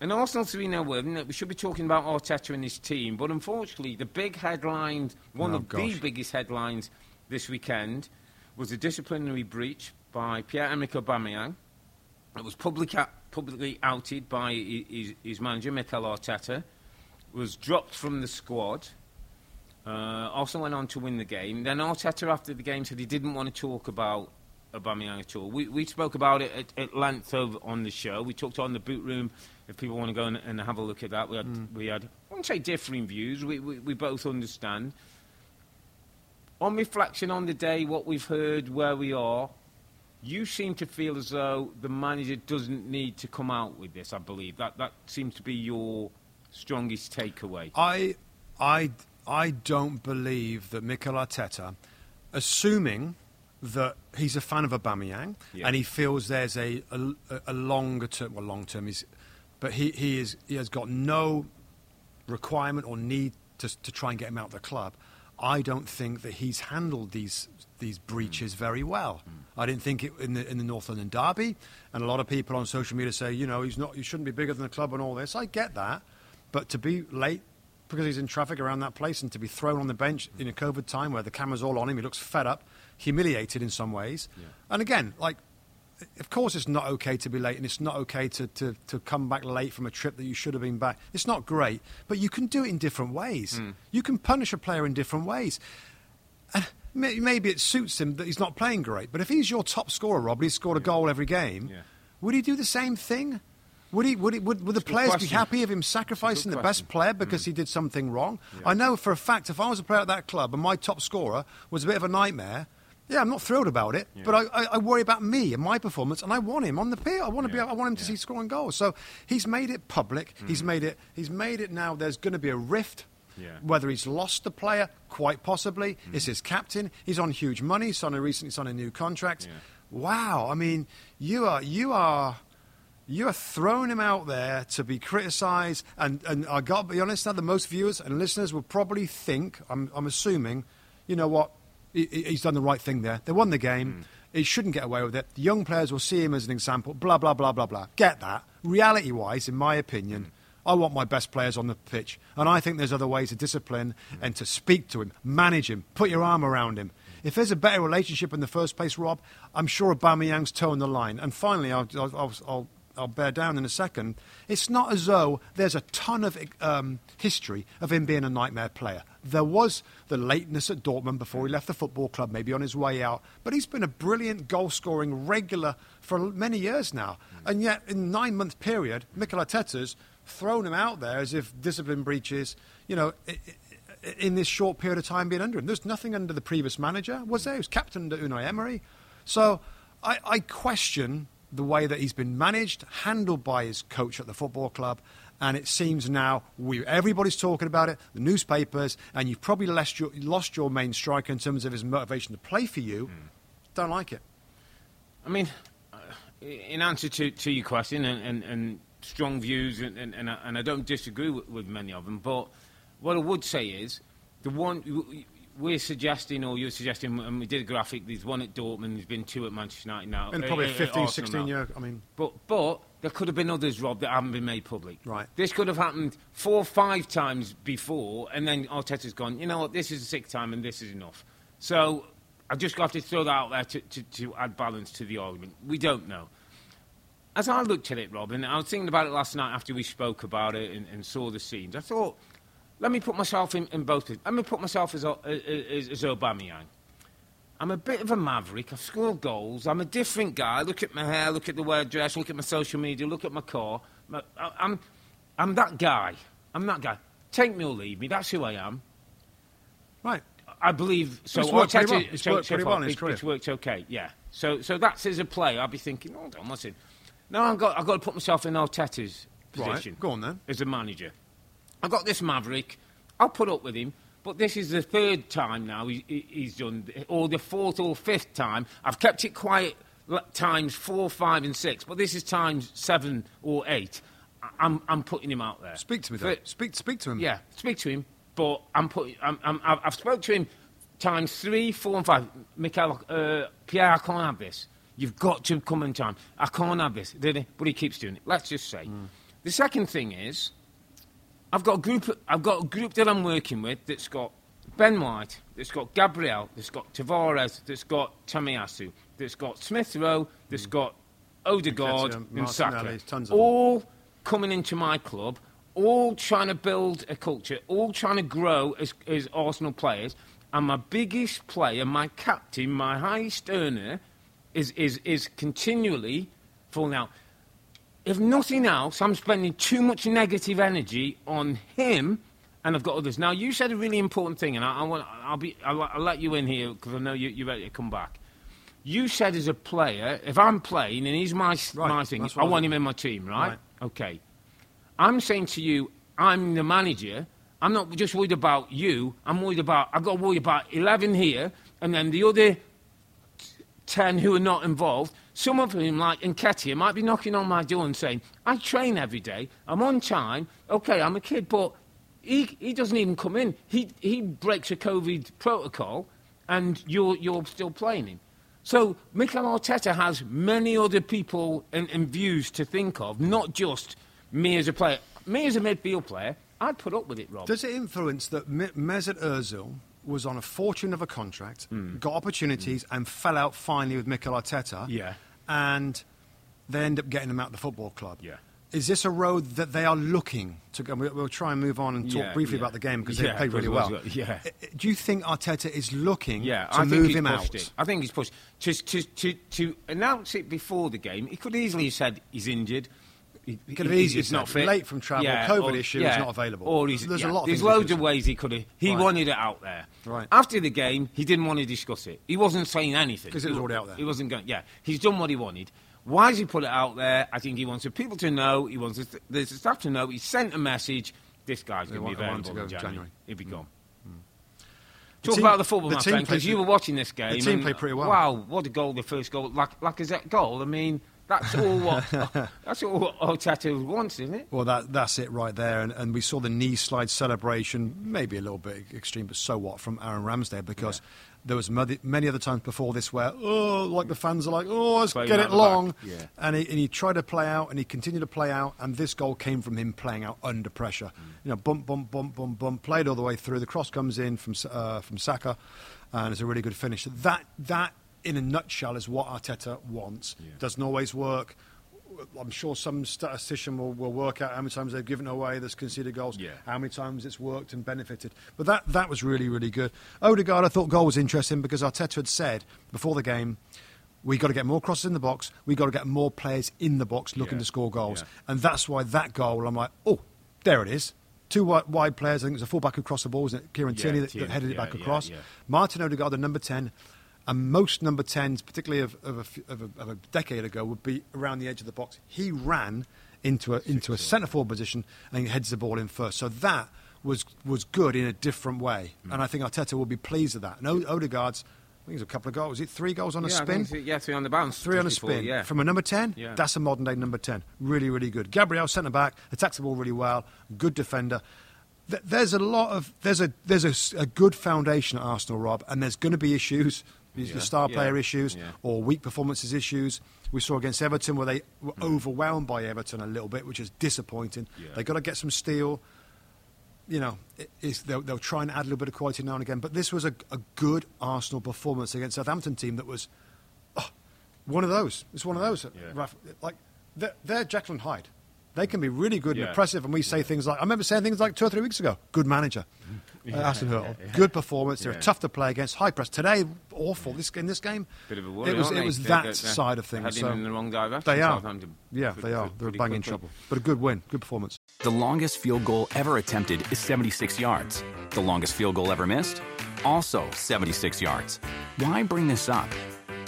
an Arsenal 3 0 win. We should be talking about Arteta and his team, but unfortunately, the big headline, one Oh, of the biggest headlines this weekend, was a disciplinary breach by Pierre-Emerick Aubameyang. It was public, publicly outed by his, his manager, Mikel Arteta. Was dropped from the squad. Uh, Arsenal went on to win the game. Then Arteta, after the game, said he didn't want to talk about Aubameyang at all. We, we spoke about it at, at length over on the show. We talked on the boot room. If people want to go and, and have a look at that, we had, mm. we had I wouldn't say differing views. We, we, we both understand. On reflection on the day, what we've heard, where we are, you seem to feel as though the manager doesn't need to come out with this. I believe that that seems to be your strongest takeaway. I, I, I don't believe that Mikel Arteta, assuming that he's a fan of Aubameyang Yeah. and he feels there's a, a, a longer term, well, long term is, but he, he is he has got no requirement or need to, to try and get him out of the club. I don't think that he's handled these these breaches mm. very well. Mm. I didn't think it in the in the North London derby, and a lot of people on social media say, you know, he's not, he shouldn't be bigger than the club and all this. I get that, but to be late because he's in traffic around that place and to be thrown on the bench in a COVID time where the camera's all on him, he looks fed up, humiliated in some ways, and again, like of course it's not okay to be late and it's not okay to, to, to come back late from a trip that you should have been back. It's not great, but you can do it in different ways. You can punish a player in different ways. And maybe it suits him that he's not playing great, but if he's your top scorer, Rob, and he's scored a goal every game, Yeah. would he do the same thing? Would, he, would, he, would, would the good players be happy of him sacrificing the best player because he did something wrong? I know for a fact if I was a player at that club and my top scorer was a bit of a nightmare, yeah, I'm not thrilled about it, but I, I, I worry about me and my performance, and I want him on the pitch. I want to be. I want him to see scoring goals. So he's made it public. Mm-hmm. He's made it. He's made it now. There's going to be a rift. Yeah. Whether he's lost the player, quite possibly, mm-hmm. it's his captain. He's on huge money. Signed a recently signed a new contract. Yeah. Wow. I mean, you are you are you are throwing him out there to be criticised, and, and I got to be honest now, the most viewers and listeners will probably think, I'm, I'm assuming, you know what, he's done the right thing there. They won the game. Hmm. He shouldn't get away with it. The young players will see him as an example, blah, blah, blah, blah, blah. Get that. Reality wise, in my opinion, hmm. I want my best players on the pitch. And I think there's other ways to discipline hmm. and to speak to him, manage him, put your arm around him. If there's a better relationship in the first place, Rob, I'm sure Aubameyang's toeing the line. And finally, I'll, I'll, I'll, I'll, bear down in a second. It's not as though there's a ton of um, history of him being a nightmare player. There was the lateness at Dortmund before he left the football club, maybe on his way out. But he's been a brilliant goal scoring regular for many years now. And yet, in nine month period, Mikel Arteta's thrown him out there as if discipline breaches, you know, i- i- in this short period of time being under him. There's nothing under the previous manager, was there? He was captain under Unai Emery. So I, I question the way that he's been managed, handled by his coach at the football club, and it seems now we everybody's talking about it, the newspapers, and you've probably lost your, lost your main striker in terms of his motivation to play for you. Hmm. Don't like it. I mean, uh, in answer to, to your question, and, and, and strong views, and, and, and, I, and I don't disagree with, with many of them, but what I would say is the one we're suggesting, or you're suggesting, and we did a graphic, there's one at Dortmund, there's been two at Manchester United now. And probably uh, a at 15, Arsenal 16 now. year. I mean, But but there could have been others, Rob, that haven't been made public. Right. This could have happened four or five times before, and then Arteta's gone. You know what? This is the sixth time, and this is enough. So I've just got to throw that out there to, to, to add balance to the argument. We don't know. As I looked at it, Rob, and I was thinking about it last night after we spoke about it and, and saw the scenes, I thought, let me put myself in, in both. Let me put myself as, uh, as, as Aubameyang. I'm a bit of a maverick. I've scored goals. I'm a different guy. Look at my hair. Look at the way I dress. Look at my social media. Look at my car. I- I'm, I'm that guy. I'm that guy. Take me or leave me. That's who I am. right. I believe so. It's worked pretty well. It's so- worked so pretty far, well in his career. It's worked okay. Yeah. So so that's as a player. I'd be thinking, hold on, what's it? No, I've got I've got to put myself in Arteta's Right. position. Go on then. As a manager, I've got this maverick. I'll put up with him. But this is the third time now he, he- he's done, or the fourth or fifth time. I've kept it quiet times four, five, and six, but this is times seven or eight. I'm, I'm putting him out there. Speak to me, For- though. Speak, speak to him. yeah, speak to him. But I'm putting. I'm, I'm, I've I've spoke to him times three, four, and five. Michael, uh, Pierre, I can't have this. You've got to come in time. I can't have this. But he keeps doing it. Let's just say. The second thing is, I've got a group. I've got a group that I'm working with that's got Ben White, that's got Gabriel, that's got Tavares, that's got Tomiyasu, that's got Smith Rowe, that's mm. got Odegaard and Saka. Of them. All coming into my club, all trying to build a culture, all trying to grow as, as Arsenal players. And my biggest player, my captain, my highest earner, is, is, is continually falling out. If nothing else, I'm spending too much negative energy on him, and I've got others. Now, you said a really important thing, and I, I want, I'll, be, I'll, I'll let you in here because I know you, you're ready to come back. You said as a player, if I'm playing and he's my, Right, my thing, I what I want him in my team, right? Right. Okay. I'm saying to you, I'm the manager. I'm not just worried about you. I'm worried about, I've got to worry about 11 here, and then the other 10 who are not involved. Some of whom, like Nketiah, might be knocking on my door and saying, I train every day, I'm on time, okay, I'm a kid, but he, he doesn't even come in. He, he breaks a COVID protocol, and you're, you're still playing him. So Mikel Arteta has many other people and, and views to think of, not just me as a player. Me as a midfield player, I'd put up with it, Rob. Does it influence that Me- Mesut Ozil was on a fortune of a contract, hmm. got opportunities, hmm. and fell out finally with Mikel Arteta? Yeah. And they end up getting him out of the football club. Yeah. Is this a road that they are looking to go? we- We'll try and move on and talk Yeah, briefly yeah. about the game because Yeah, they played really well. yeah. Do you think Arteta is looking Yeah, to I think move he's him out? It. I think he's pushed to, to, to, to announce it before the game. He could easily have said he's injured. He, could have easily he's not fit. late from travel, COVID issue, he's not available. Or he's, There's a lot of There's loads of ways he could have. He Right. wanted it out there. Right. After the game, he didn't want to discuss it. He wasn't saying anything 'Cause it was already out there. He wasn't going. Yeah, he's done what he wanted. Why has he put it out there? I think he wants the people to know. He wants the, the staff to know. He sent a message. This guy's going to be available to in January. January. He'll be mm. gone. Mm. The Talk team- about the football, the my friend, because you were watching this game. The team and, played pretty well. Wow, what a goal! The first goal, like like is that goal? I mean, that's all what that's all what Arteta wants, isn't it? Well, that, that's it right there. And, and we saw the knee slide celebration, maybe a little bit extreme, but so what, from Aaron Ramsdale, because there was many, many other times before this where, oh, like the fans are like, oh, let's Playing get it long. yeah. And, he, and he tried to play out, and he continued to play out, and this goal came from him playing out under pressure. Mm. You know, bump, bump, bump, bump, bump, played all the way through. The cross comes in from, uh, from Saka, and it's a really good finish. That, that, in a nutshell, is what Arteta wants. Doesn't always work. I'm sure some statistician will, will work out how many times they've given away that's conceded goals, Yeah. how many times it's worked and benefited. But that, that was really, really good. Odegaard, I thought goal was interesting because Arteta had said before the game, we've got to get more crosses in the box, we've got to get more players in the box looking Yeah. to score goals. Yeah. And that's why that goal, I'm like, oh, there it is. Two wide, wide players, I think it was a fullback who crossed the ball, wasn't it? Kieran Yeah, Tierney that, that headed it yeah, back yeah, across. yeah. Martin Odegaard, the number 10. And most number 10s, particularly of, of, a, of, a, of a decade ago, would be around the edge of the box. He ran into a, into a centre forward position and he heads the ball in first. So that was, was good in a different way. Mm. And I think Arteta will be pleased with that. And o- Odegaard's, I think it was a couple of goals. Was it three goals on a yeah, spin? yeah, three on the bounce. Three on a spin. Yeah. From a number 10, Yeah. that's a modern day number 10. Really, really good. Gabriel, centre back, attacks the ball really well, good defender. There's a lot of, there's a, there's a a, good foundation at Arsenal, Rob, and there's going to be issues, these Yeah. the star Yeah. player issues Yeah. or weak performances issues. We saw against Everton where they were hmm. overwhelmed by Everton a little bit, which is disappointing. Yeah. They've got to get some steel you know, it, they'll, they'll try and add a little bit of quality now and again. But this was a, a good Arsenal performance against Southampton team that was oh, one of those. It's one of those. Yeah. Like they're, they're Hyde. They can be really good and impressive, and we say things like I remember saying things like two or three weeks ago. Good manager, hmm. Uh, Aston Villa. Good performance. They're Yeah. tough to play against. High press today. Awful. This in this game. Bit of a worry, it was it they? was They're- that they're- side of things. So in the wrong direction, They are. Yeah, they are. They're bang in trouble. But a good win. Good performance. The longest field goal ever attempted is 76 yards. The longest field goal ever missed? Also 76 yards. Why bring this up?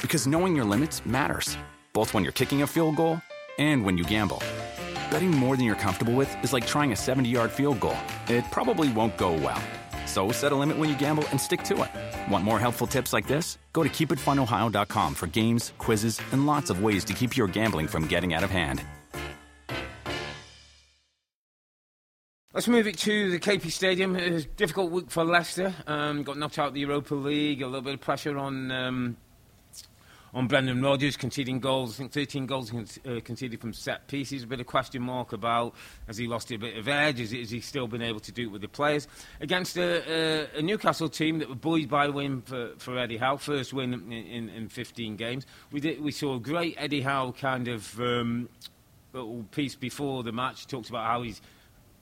Because knowing your limits matters, both when you're kicking a field goal and when you gamble. Betting more than you're comfortable with is like trying a 70 yard field goal. It probably won't go well. So set a limit when you gamble and stick to it. Want more helpful tips like this? Go to keepitfunohio.com for games, quizzes, and lots of ways to keep your gambling from getting out of hand. Let's move it to the KP Stadium. It was a difficult week for Leicester. Um, got knocked out of the Europa League. A little bit of pressure on um, on Brendan Rodgers conceding goals. I think 13 goals uh, conceded from set pieces. A bit of question mark about has he lost a bit of edge? Has, has he still been able to do it with the players against a, a, a Newcastle team that were buoyed by the win for, for Eddie Howe, first win in, in, in 15 games. We did, we saw a great Eddie Howe kind of um, little piece before the match. Talks about how he's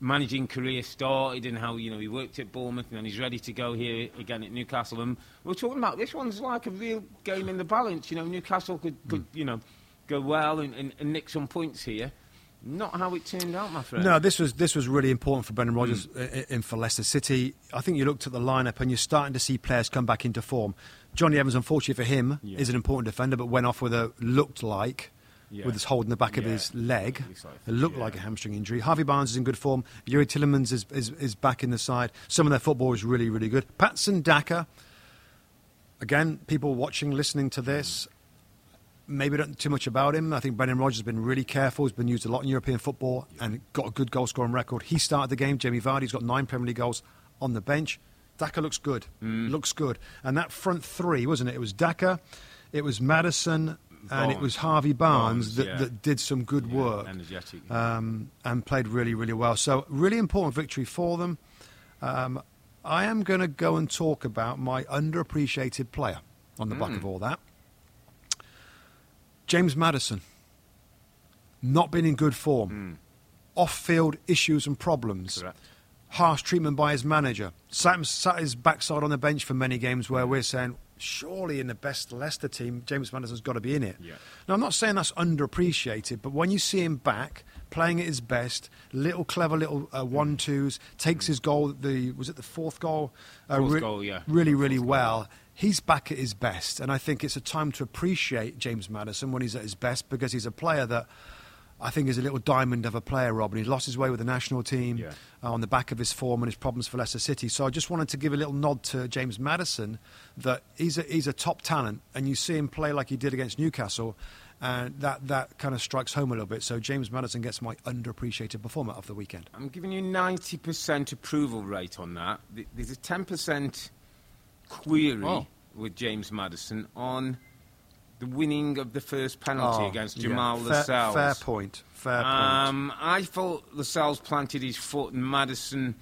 managing career started and how you know he worked at Bournemouth and then he's ready to go here again at Newcastle. And we're talking about this one's like a real game in the balance. You know, Newcastle could, could hmm. you know go well and, and, and nick some points here. Not how it turned out, my friend. No, this was this was really important for Brendan. Rodgers hmm. i in for Leicester City. I think you looked at the lineup and you're starting to see players come back into form. Jonny Evans, unfortunately for him, Yeah. is an important defender, but went off with a looked like. Yeah. With his hold in the back of Yeah. his leg, like- it looked yeah. like a hamstring injury. Harvey Barnes is in good form. Youri Tielemans is, is, is back in the side. Some of their football is really, really good. Patson Daka, again, people watching, listening to this, maybe don't know too much about him. I think Brendan Rodgers has been really careful. He's been used a lot in European football and got a good goal scoring record. He started the game. Jamie Vardy's got nine Premier League goals on the bench. Daka looks good. Mm. Looks good. And that front three, wasn't it? It was Daka, it was Maddison, and it was Harvey Barnes, Barnes, that, yeah. that did some good Yeah, work energetic. um, and played really, really well. So, really important victory for them. Um, I am going to go and talk about my underappreciated player on the back Mm. of all that. James Maddison. Not been in good form. Off field issues and problems. Mm. Correct. Harsh treatment by his manager. Sat, sat his backside on the bench for many games where we're saying, surely in the best Leicester team, James Maddison's got to be in it. Yeah. Now, I'm not saying that's underappreciated, but when you see him back, playing at his best, little clever little uh, one twos, takes his goal, the was it the fourth goal? Uh, Fourth goal, yeah. Really, Fourth really goal, well. He's back at his best, and I think it's a time to appreciate James Maddison when he's at his best because he's a player that I think is a little diamond of a player, Rob, and he's lost his way with the national team Yeah. uh, on the back of his form and his problems for Leicester City. So I just wanted to give a little nod to James Maddison that he's a, he's a top talent, and you see him play like he did against Newcastle, and that, that kind of strikes home a little bit. So James Maddison gets my underappreciated performer of the weekend. I'm giving you 90% approval rate on that. There's a 10% query Oh. with James Maddison on the winning of the first penalty Oh, against yeah. Jamal fair, Lascelles. Fair point. Fair point. Um, I thought Lascelles planted his foot and Maddison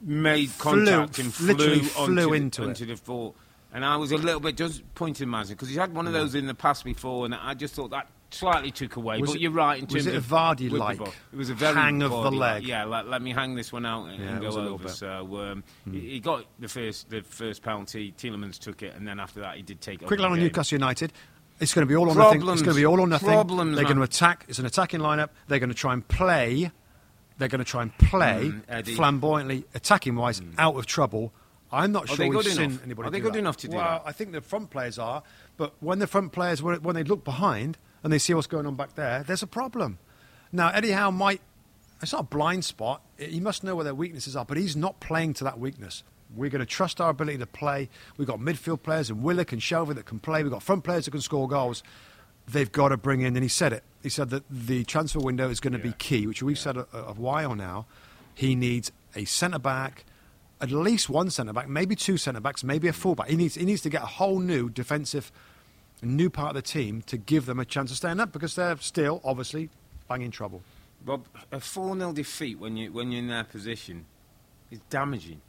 made Flew- contact and flew, literally flew the- into it. the foot. And I was a little bit just pointing Maddison because he's had one of those in the past before, and I just thought that slightly took away. Was but it- you're right in terms was it a of Vardy like? It was a very hang of the leg? Yeah, let, let me hang this one out and, Yeah, and go was a little over. bit. So um, he, he got the first the first penalty. Tielemans took it, and then after that he did take. Quick line on. Newcastle United. It's going to be all or nothing. It's going to be all or nothing. Problems, They're going to attack. It's an attacking lineup. They're going to try and play. They're going to try and play Mm, flamboyantly, attacking wise, out of trouble. I'm not Are sure we've good seen enough? anybody Are they do good that. enough to do well, that? I think the front players are, but when the front players, when they look behind and they see what's going on back there, there's a problem. Now, Eddie Howe might, it's not a blind spot. He must know where their weaknesses are, but he's not playing to that weakness. We're going to trust our ability to play. We've got midfield players and Willock and Shelvey that can play. We've got front players that can score goals. They've got to bring in, and he said it. He said that the transfer window is going to be key, which we've said a, a while now. He needs a centre back, at least one centre back, maybe two centre backs, maybe a fullback. He needs, he needs to get a whole new defensive, new part of the team to give them a chance of staying up because they're still, obviously, banging trouble. Rob, a 4 0 defeat when, you, when you're in their position is damaging.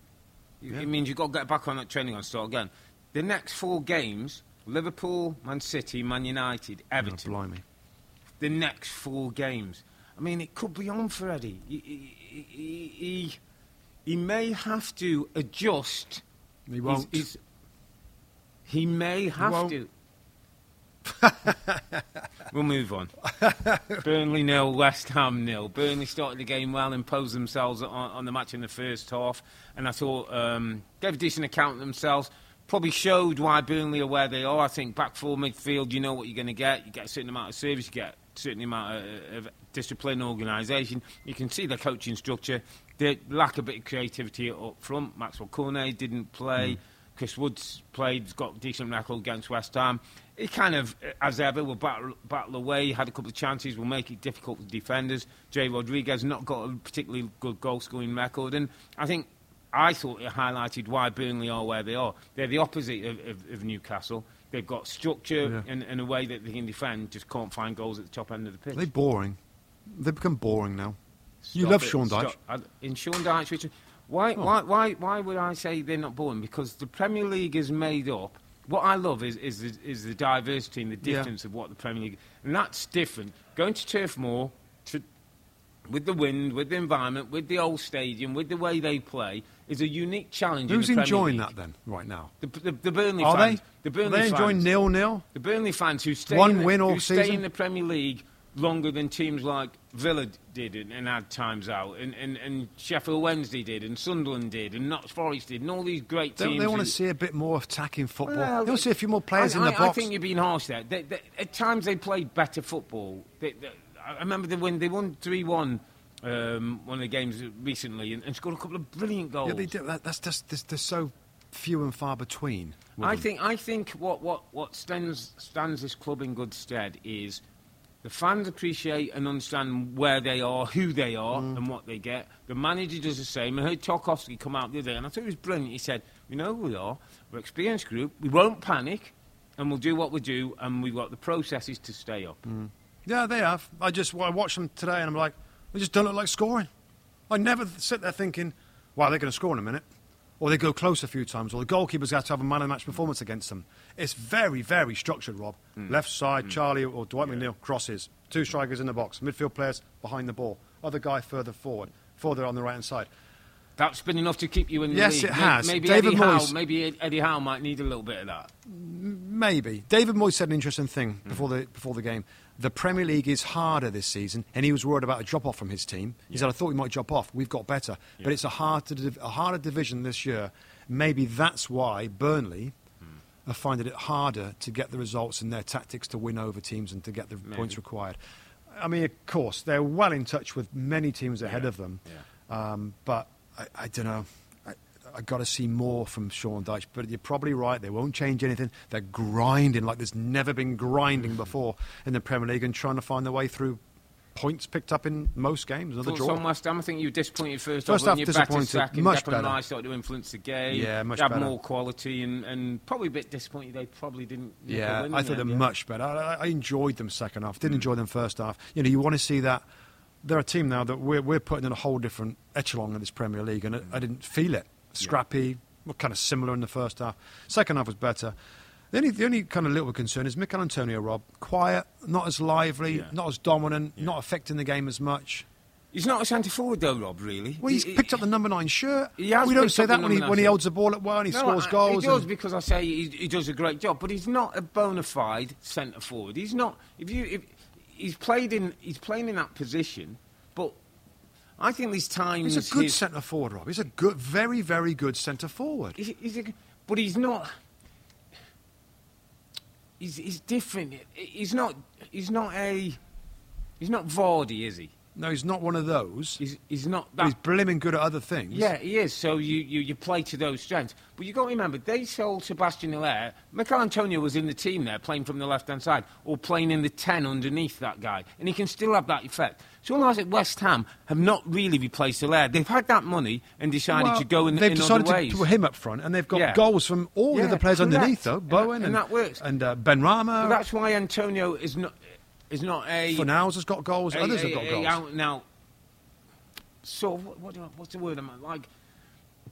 It- Yeah. It means you've got to get back on that training and start again. The next four games Liverpool, Man City, Man United, Everton. Oh, blimey. the next four games. I mean, it could be on for Eddie. He, he, he, he, he may have to adjust. He won't. His, his, he may have won't. to. we'll move on. Burnley nil, West Ham nil. Burnley started the game well, imposed themselves on, on the match in the first half, and I thought um, gave a decent account of themselves. Probably showed why Burnley are where they are. I think back four midfield, you know what you're going to get. You get a certain amount of service, you get a certain amount of, of discipline, organisation. You can see the coaching structure. They lack a bit of creativity up front. Maxwell Cornet didn't play. Chris Woods played, got decent record against West Ham. He kind of, uh, as ever, will battle, battle away. Had a couple of chances, will make it difficult for defenders. Jay Rodriguez not got a particularly good goal scoring record, and I think I thought it highlighted why Burnley are where they are. They're the opposite of, of, of Newcastle. They've got structure Yeah. and, and a way that they can defend, just can't find goals at the top end of the pitch. They're boring. They've become boring now. you love it. Sean Dyche. In Sean Dyche, Richard, why, Oh. why, why, why would I say they're not boring? Because the Premier League is made up. What I love is, is, the, is the diversity and the Yeah. difference of what the Premier League, and that's different. Going to Turf Moor, to, with the wind, with the environment, with the old stadium, with the way they play, is a unique challenge. Who's in the Premier enjoying League. that then, right now? The, the, the Burnley Are fans. they? The Are Burnley they enjoying fans. nil nil? The Burnley fans who stay One in the, win all who stay in the Premier League longer than teams like Villa did and, and had times out, and, and, and Sheffield Wednesday did, and Sunderland did, and Notts Forest did, and all these great teams. Don't they want to see a bit more attacking football? Well, they want to see a few more players I, in the I, box. I think you're being harsh there. They, they, at times they played better football. They, I remember they, when they won 3 1 um, one of the games recently and, and scored a couple of brilliant goals. yeah, they do. That, that's just there's, there's so few and far between. I them. think I think what what what stands stands this club in good stead is the fans appreciate and understand where they are, who they are, Mm. and what they get. The manager does the same. I heard Tarkowski come out the other day, and I thought it was brilliant. He said, "We know who we are. We're an experienced group. We won't panic, and we'll do what we do, and we've got the processes to stay up." Mm. Yeah, they have. I just I watched them today, and I'm like, they just don't look like scoring. I never sit there thinking, "Wow, they're going to score in a minute," or they go close a few times, or the goalkeeper's got to have a man of the match performance against them. It's very, very structured, Rob. Left side, Charlie or Dwight McNeil crosses, two strikers in the box, midfield players behind the ball, other guy further forward, further on the right hand side. That's been enough to keep you in the Yes, league. it has. Maybe David Eddie Howe, maybe Eddie Howe might need a little bit of that. Maybe. David Moyes said an interesting thing Hmm. before the before the game. The Premier League is harder this season, and he was worried about a drop off from his team. He said, "I thought we might drop off. We've got better, but it's a harder a harder division this year. Maybe that's why Burnley Hmm. Are finding it harder to get the results and their tactics to win over teams and to get the points required. I mean, of course, they're well in touch with many teams ahead Yeah. of them, um, but I, I don't know. I, I got to see more from Sean Dyche, but you're probably right. They won't change anything. They're grinding like there's never been grinding before in the Premier League and trying to find their way through points picked up in most games. Another Thoughts draw. on West Ham? I think you were disappointed first, First half, half wasn't you? Better disappointed. second. Much Declan better. Started to influence the game. Yeah, much They had better. more quality and, and probably a bit disappointed they probably didn't. Yeah, I thought the they're end, much better. I, I enjoyed them second half. Mm. Didn't enjoy them first half. You know, you want to see that. They're a team now that we're, we're putting in a whole different echelon in this Premier League, and I, I didn't feel it. Scrappy, well, kind of similar in the first half. Second half was better. The only, the only kind of little concern is Michail Antonio, Rob. Quiet, not as lively, Yeah. not as dominant, not affecting the game as much. He's not a centre forward though, Rob. Really. Well, he's He- picked up the number nine shirt. He we don't say that when he, when he holds the ball at well and he No, scores I- goals. He does and- because I say he, he does a great job, but he's not a bona fide centre forward. He's not. If you, if, he's played in, he's playing in that position, but I think these times. He's a good his- centre forward, Rob. He's a good, very, very good centre forward. He's, he's a, but he's not. He's, he's different. He's not. He's not a. He's not Vardy, is he? No, he's not one of those. He's, he's not that. he's blimmin' good at other things. Yeah, he is. So you, you, you play to those strengths. But you've got to remember, they sold Sebastien Haller. Michail Antonio was in the team there, playing from the left hand side, or playing in the 10 underneath that guy. And he can still have that effect. So guys at West Ham have not really replaced Hilaire. They've had that money and decided Well, to go in, they've in decided to put him up front, and they've got Yeah. goals from all the other players underneath, though. And Bowen that- and, and that works. and uh, Benrahma. But that's why Antonio is not, is not a. Fornals has got goals. a- others a- have got a goals. out and out sort of what, what do I, what's the word Am I'm like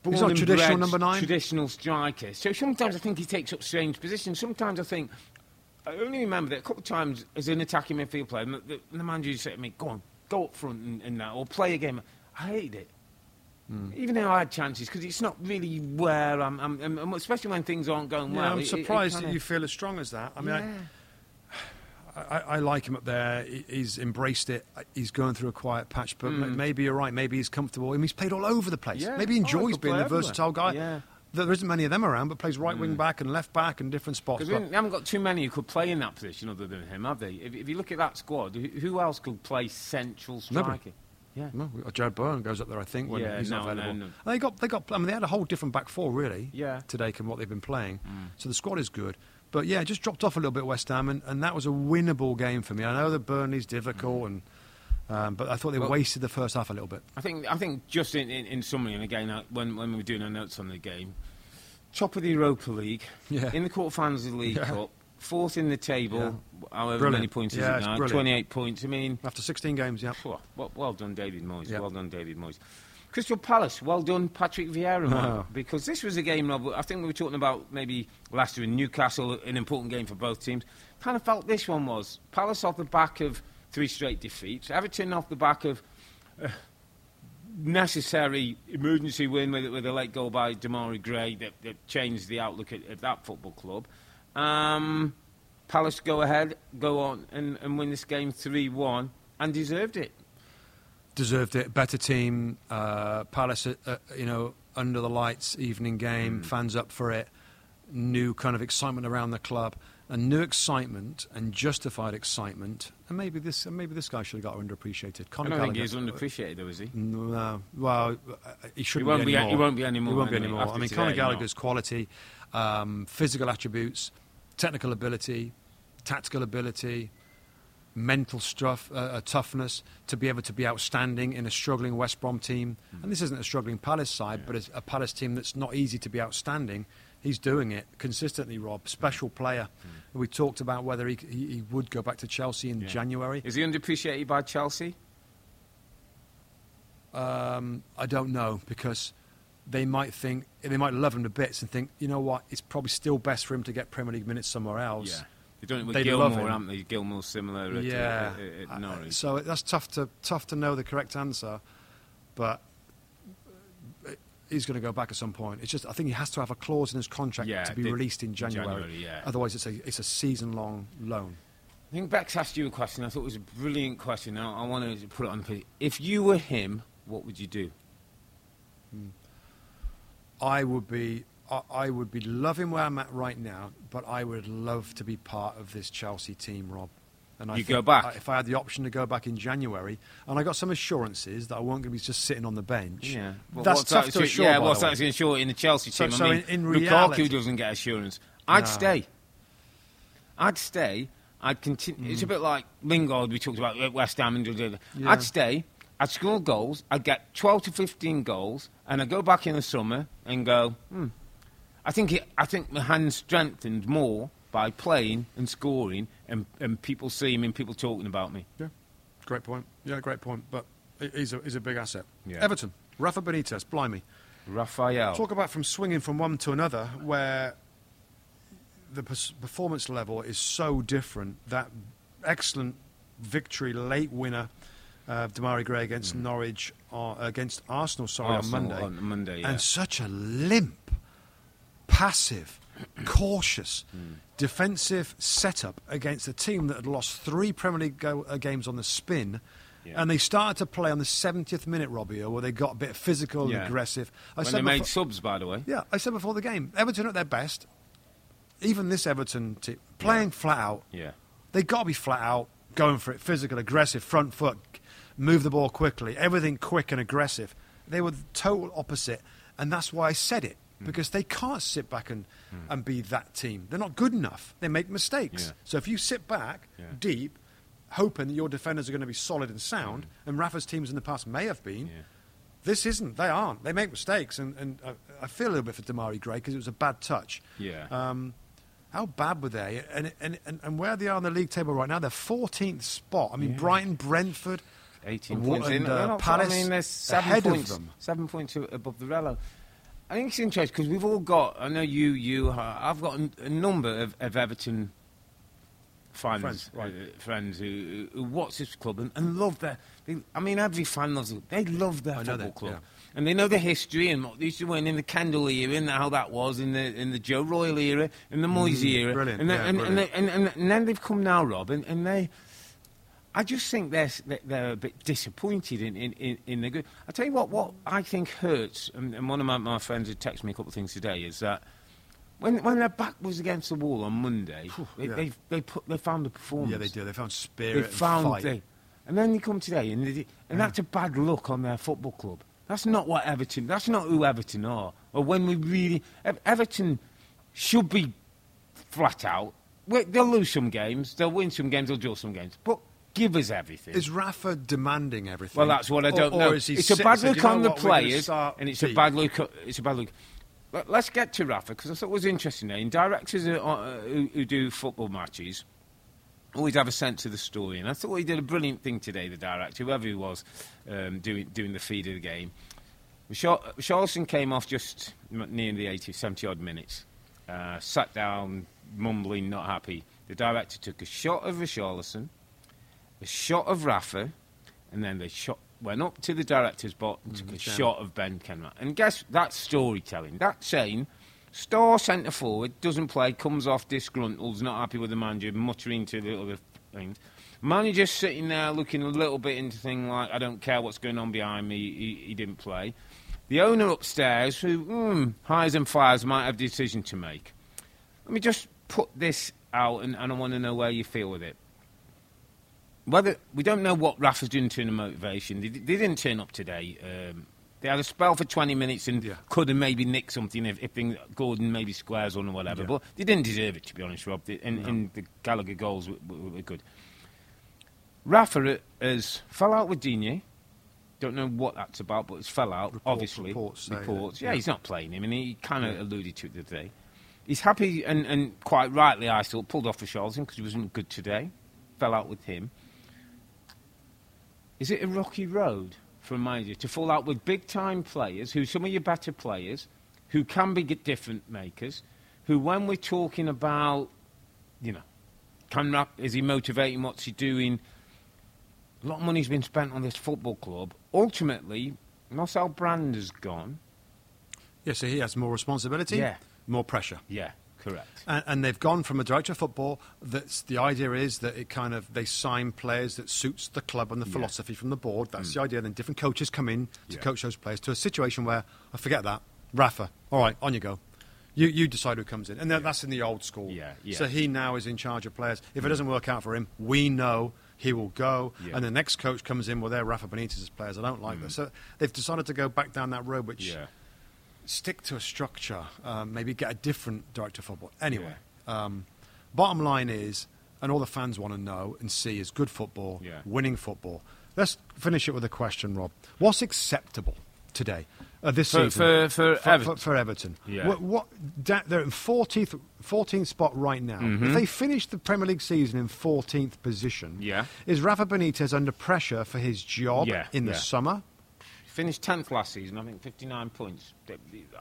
He's not traditional bred number nine? traditional striker so sometimes I think he takes up strange positions sometimes I think I only remember that a couple of times as an attacking midfield player and the, the, the manager used to say to me go on go up front and, and that or play a game I hated it Hmm. even though I had chances because it's not really where I'm, I'm, I'm especially when things aren't going Yeah, well I'm It- it- it surprised kinda- that you feel as strong as that. I mean, yeah. I, I, I like him up there. He's embraced it. He's going through a quiet patch, but m- maybe you're right. Maybe he's comfortable. I mean, he's played all over the place. Yeah. Maybe he Oh, enjoys could being the versatile guy. Yeah. There isn't many of them around, but plays right wing back and left back and different spots. Because we haven't got too many who could play in that position other than him, have they? If, if you look at that squad, who, else could play central striking? Nobody. Yeah. No, Jarrod Bowen goes up there, I think, when Yeah, he's no, no, available. no. And They got, they got. I mean, they had a whole different back four, really. Yeah. Mm. Today, from what they've been playing. So the squad is good, but yeah, just dropped off a little bit West Ham, and, and that was a winnable game for me. I know that Burnley's difficult, and um, but I thought they Mm. Well- wasted the first half a little bit. I think I think just in, in, in summary, and again, uh, when, when we were doing our notes on the game, top of the Europa League, Yeah. in the quarterfinals of the League Yeah. Cup, fourth in the table, however Brilliant. many points Yeah, is it now? brilliant. 28 points. I mean, After 16 games, yeah. phew, well, well done, David Moyes. Yeah. Well done, David Moyes. Crystal Palace, well done, Patrick Vieira. man. Oh. Because this was a game, Rob, I think we were talking about maybe last year in Newcastle, an important game for both teams. Kind of felt this one was. Palace off the back of three straight defeats, Everton off the back of uh, necessary emergency win with, with a late goal by Demarai Gray that, that changed the outlook at, at that football club. Um, Palace go ahead, go on and, and win this game 3 1 and deserved it. Deserved it. Better team. Uh, Palace, uh, uh, you know, under the lights, evening game, Mm. fans up for it. New kind of excitement around the club, and new excitement and justified excitement. And maybe this, and maybe this guy should have got underappreciated. I Conor don't think Gallagher- he's underappreciated, though, is he? No, well, uh, he shouldn't won't be be- anymore. he won't be anymore He won't be anymore. I mean, Conor no. Gallagher's quality, um, physical attributes, technical ability, tactical ability, mental stuff, uh, uh, toughness to be able to be outstanding in a struggling West Brom team. Hmm. And this isn't a struggling Palace side, but it's a Palace team that's not easy to be outstanding. He's doing it consistently, Rob. Special player. We talked about whether he, he, he would go back to Chelsea in. Yeah. January. Is he underappreciated by Chelsea? Um, I don't know because they might think they might love him to bits and think, you know what, it's probably still best for him to get Premier League minutes somewhere else. They've done it with They'd love Gilmour, him. haven't they? Gilmour's similar at, Yeah. at, at Uh, Norwich. so that's tough to tough to know the correct answer, but he's going to go back at some point. It's just I think he has to have a clause in his contract Yeah, to be the- released in January. January, yeah. Otherwise, it's a it's a season long loan. I think Bex asked you a question. I thought it was a brilliant question. I, I wanted to put it on the page. If you were him, what would you do? I would be I, I would be loving where I'm at right now, but I would love to be part of this Chelsea team, Rob. And I You go back? I- if I had the option to go back in January, and I got some assurances that I won't going to be just sitting on the bench. Yeah, well, That's tough that to assure. Yeah, what's that to ensure in the Chelsea team? so I mean, in- in Lukaku reality- doesn't get assurance. I'd No. stay. I'd stay. I'd continue. It's a bit like Lingard we talked about at West Ham. And da- da- da. Yeah. I'd stay. I'd score goals. I'd get 12 to 15 goals, and I'd go back in the summer and go. Hmm, I think it, I think my hand's strengthened more by playing and scoring, and, and people seeing me and people talking about me. Yeah, great point. Yeah, great point. But he's a, he's a big asset. Yeah. Everton, Rafa Benitez, blimey. Raphael. Talk about from swinging from one to another, where the performance level is so different. That excellent victory, late winner of Demarai Gray against Norwich, uh, against Arsenal, sorry, Mm. Arsenal on Monday. on Monday, yeah. And such a limp, passive, cautious, Mm. defensive setup against a team that had lost three Premier League go- uh, games on the spin Yeah. And they started to play on the 70th minute, Robbie, where they got a bit physical Yeah. and aggressive. I when said they made subs, by the way. yeah, I said before the game, Everton at their best, even this Everton team, playing flat out, Yeah. they got to be flat out, going for it, physical, aggressive, front foot, move the ball quickly, everything quick and aggressive. They were the total opposite, and that's why I said it. Because they can't sit back and, and be that team. They're not good enough. They make mistakes. Yeah. So if you sit back Yeah. deep, hoping that your defenders are going to be solid and sound, and Rafa's teams in the past may have been. Yeah. This isn't. They aren't. They make mistakes, and, and I, I feel a little bit for Demarai Gray because it was a bad touch. Yeah. Um, how bad were they? And, and, and, and where they are on the league table right now, they're 14th spot. I mean. Brighton, Brentford, 18 and, points in. and, uh, They're Palace I mean, there's seven ahead points, of them. Seven points above the Rello. I think it's interesting because we've all got. I know you, you. uh, I've got a, a number of, of Everton fans, Friends, right. uh, friends who, who watch this club and, and love their. They, I mean, every fan loves it. They love their I football that, club. yeah. And they know the history and what they used to win in the Kendall era and how that was in the in the Joe Royle era in the Moyes era. Mm, brilliant, And, then- yeah, and, brilliant. And, and, and, and then they've come now, Rob, and, and they. I just think they're they're a bit disappointed in, in, in, in the good. I'll tell you what, what I think hurts, and, and one of my, my friends who texted me a couple of things today is that when when their back was against the wall on Monday, they, yeah. they they put they found the performance. Yeah, they do. They found They spirit and found fight. they, and then they come today, and they, and that's a bad look on their football club. That's not what Everton. That's not who Everton are. Or when we really Everton should be flat out. They'll lose some games, they'll win some games, they'll draw some games, but give us everything. Is Rafa demanding everything? Well, that's what I don't or know. is he It's a bad look on the players, and it's a bad look. It's a bad look. Let- Let's get to Rafa because I thought it was interesting. There, and directors who, uh, who, who do football matches always have a sense of the story, and I thought he did a brilliant thing today. The director, whoever he was, um, doing doing the feed of the game. Richarlison came off just near the 80, 70 odd minutes. Uh, sat down, mumbling, not happy. The director took a shot of Richarlison, a shot of Rafa, and then they shot, went up to the director's box and took a Ken. shot of Ben Kenwright. And guess that's storytelling. That's saying star centre forward doesn't play, comes off disgruntled, not happy with the manager, muttering to the other things. Manager sitting there looking a little bit into things like I don't care what's going on behind me. He, he didn't play. The owner upstairs, who mm, highs and fires, might have a decision to make. Let me just put this out, and, and I want to know where you feel with it. Whether we don't know what Rafa's doing to the motivation. They, they didn't turn up today. Um, they had a spell for 20 minutes and Yeah. could have maybe nicked something if, if Gordon maybe squares on or whatever. Yeah. But they didn't deserve it, to be honest, Rob. They- And, and the Gallagher goals were, were, were good. Rafa has fell out with Digne. Don't know what that's about, but it's fell out, Reports- obviously. reports Reports. Yeah, yeah. he's not playing him, and he kind of alluded to it today. He's happy, and, and quite rightly, I thought, pulled off for Richarlison because he wasn't good today. Fell out with him. Is it a rocky road for a manager to fall out with big time players, who some of your better players, who can be different makers, who, when we're talking about, you know, can Rap, is he motivating? What's he doing? A lot of money's been spent on this football club. Ultimately, Marcel Brand has gone. Yeah, so he has more responsibility, Yeah. more pressure. Yeah, correct. And, and they've gone from a director of football that's the idea is that it kind of they sign players that suits the club and the Yeah. philosophy from the board. That's the mm. idea. Then different coaches come in to Yeah. coach those players to a situation where I forget that Rafa. All right, on you go. You you decide who comes in, and then that's in the old school. Yeah, yeah. So he now is in charge of players. If it mm. doesn't work out for him, we know he will go, Yeah. and the next coach comes in. Well, they're Rafa Benitez's players. I don't like mm. this. So they've decided to go back down that road, which Yeah. Stick to a structure, um, maybe get a different director of football. Anyway, um, bottom line is, and all the fans want to know and see is good football, Yeah. winning football. Let's finish it with a question, Rob. What's acceptable today, uh, this For- season? for- for for, Everton. for Everton. Yeah. What, what, they're in 14th, 14th spot right now. Mm-hmm. If they finish the Premier League season in 14th position, Yeah. is Rafa Benitez under pressure for his job Yeah, in the yeah. summer? Finished 10th last season, I think 59 points.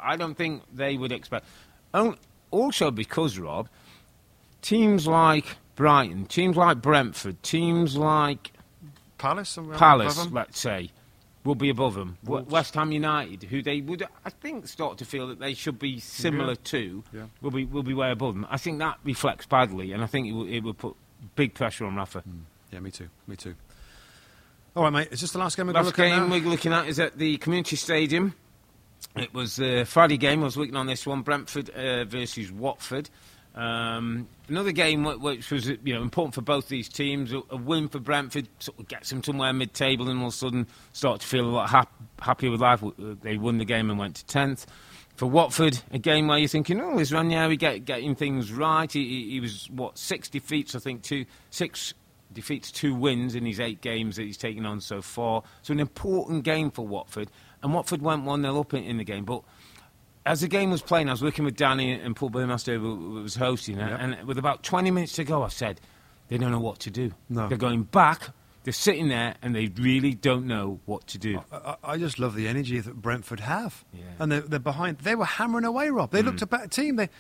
I don't think they would expect. Also, because, Rob, teams like Brighton, teams like Brentford, teams like Palace? Palace, let's say, will be above them. Wolves. West Ham United, who they would, I think, start to feel that they should be similar Yeah. to, Yeah. will be will be way above them. I think that reflects badly, and I think it will, it will put big pressure on Rafa. Hmm. Yeah, me too. Me too. All right, mate. Is this the last game we're Last going to game at we're looking at is at the Community Stadium. It was the Friday game. I was looking on this one: Brentford uh, versus Watford. Um, another game which was you know important for both these teams. A, a win for Brentford sort of gets them somewhere mid-table, and all of a sudden start to feel a lot hap- happier with life. They won the game and went to tenth. For Watford, a game where you're thinking, oh, is Ranieri get, getting things right? He, he, he was what six defeats, I think, two six defeats, two wins in his eight games that he's taken on so far. So an important game for Watford, and Watford went one 0 up in, in the game, but as the game was playing, I was working with Danny and Paul Burmeister, who was hosting it, Yep. and with about 20 minutes to go, I said, they don't know what to do. No. They're going back, they're sitting there, and they really don't know what to do. I, I just love the energy that Brentford have, Yeah. and they're, they're behind. They were hammering away, Rob. They mm. looked a better team. They,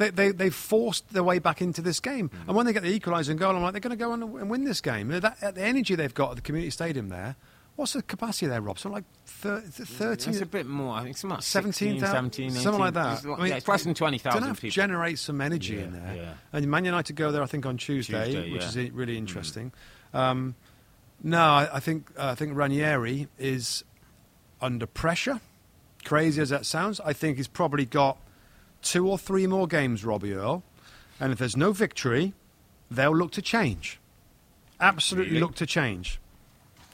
they, they, they forced their way back into this game, and when they get the equalising goal, I'm like, they're going to go on and win this game. That, the energy they've got at the community stadium there. What's the capacity there, Rob? Something like thir- th- 13, It's a bit more. I think it's about 17, 16, 17, 18. something like that. It's, like- yeah, it's less than Don't 20,000 have to people. generate some energy in there. yeah. And Man United go there, I think, on Tuesday, Tuesday, which yeah. is really interesting. Um, no, I, I think uh, I think Ranieri is under pressure. Crazy as that sounds, I think he's probably got two or three more games, Robbie Earle. And if there's no victory, they'll look to change. Absolutely Really? look to change.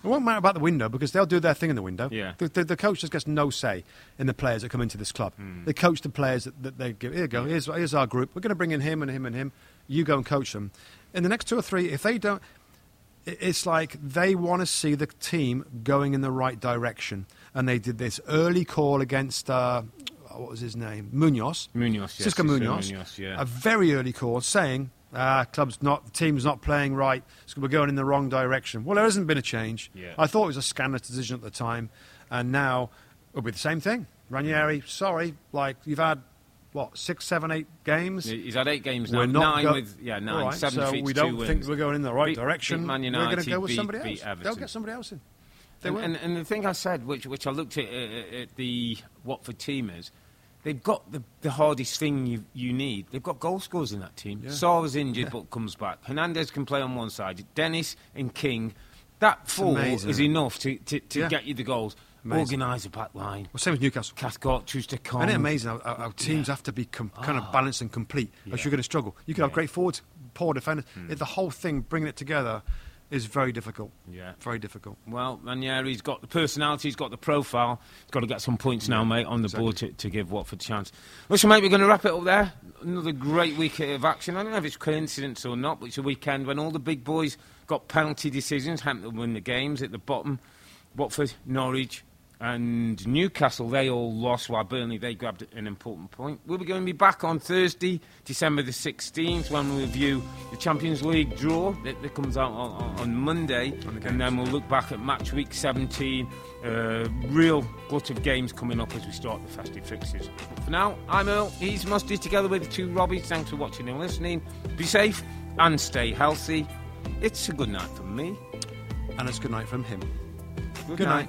It won't matter about the window because they'll do their thing in the window. Yeah. The, the, the coach just gets no say in the players that come into this club. Hmm. They coach the players that, that they give. Here you go. Here's, here's our group. We're going to bring in him and him and him. You go and coach them. In the next two or three, if they don't, it's like they want to see the team going in the right direction. And they did this early call against, uh, what was his name? Munoz. Munoz, yes, Xisco Munoz. Munoz, yeah. A very early call saying, ah, club's not, the team's not playing right. So we're going in the wrong direction. Well, there hasn't been a change. Yeah. I thought it was a scandalous decision at the time. And now it'll be the same thing. Ranieri, sorry, like you've had, what, six, seven, eight games? He's had eight games now. We're not nine go- with yeah nine, right, seven so we don't wins. think we're going in the right Beat- direction. beat Man we're going to go with beat- somebody else. They'll get somebody else in. And, and, and the thing I said, which which I looked at, uh, at the Watford team is, they've got the, the hardest thing you you need. They've got goal scorers in that team. Yeah. Sarr's injured but comes back. Hernandez can play on one side. Dennis and King. That four is enough to, to, to Yeah. get you the goals. Organise a back line. well, same with Newcastle. Cathcart, Troost-Ekong. Isn't it amazing how, how, teams have to be com- kind of ah. balanced and complete, or you're going to struggle. You could have great forwards, poor defenders. Hmm. If the whole thing, bringing it together, is very difficult. Yeah. Very difficult. Well, Ranieri's got the personality, he's got the profile. He's got to get some points now, mate, on the board to, to give Watford a chance. Listen, mate, we're going to wrap it up there. Another great week of action. I don't know if it's coincidence or not, but it's a weekend when all the big boys got penalty decisions, Hampton win the games at the bottom. Watford, Norwich, and Newcastle, they all lost, while Burnley, they grabbed an important point. We'll be going to be back on Thursday, December the 16th, when we review the Champions League draw that, that comes out on, on, on Monday. and then we'll look back at match week 17. Uh, real glut of games coming up as we start the festive fixes. But for now, I'm Earle, he's Musty, together with the two Robbies. Thanks for watching and listening. Be safe and stay healthy. It's a good night from me. And it's good night from him. Good, Good night.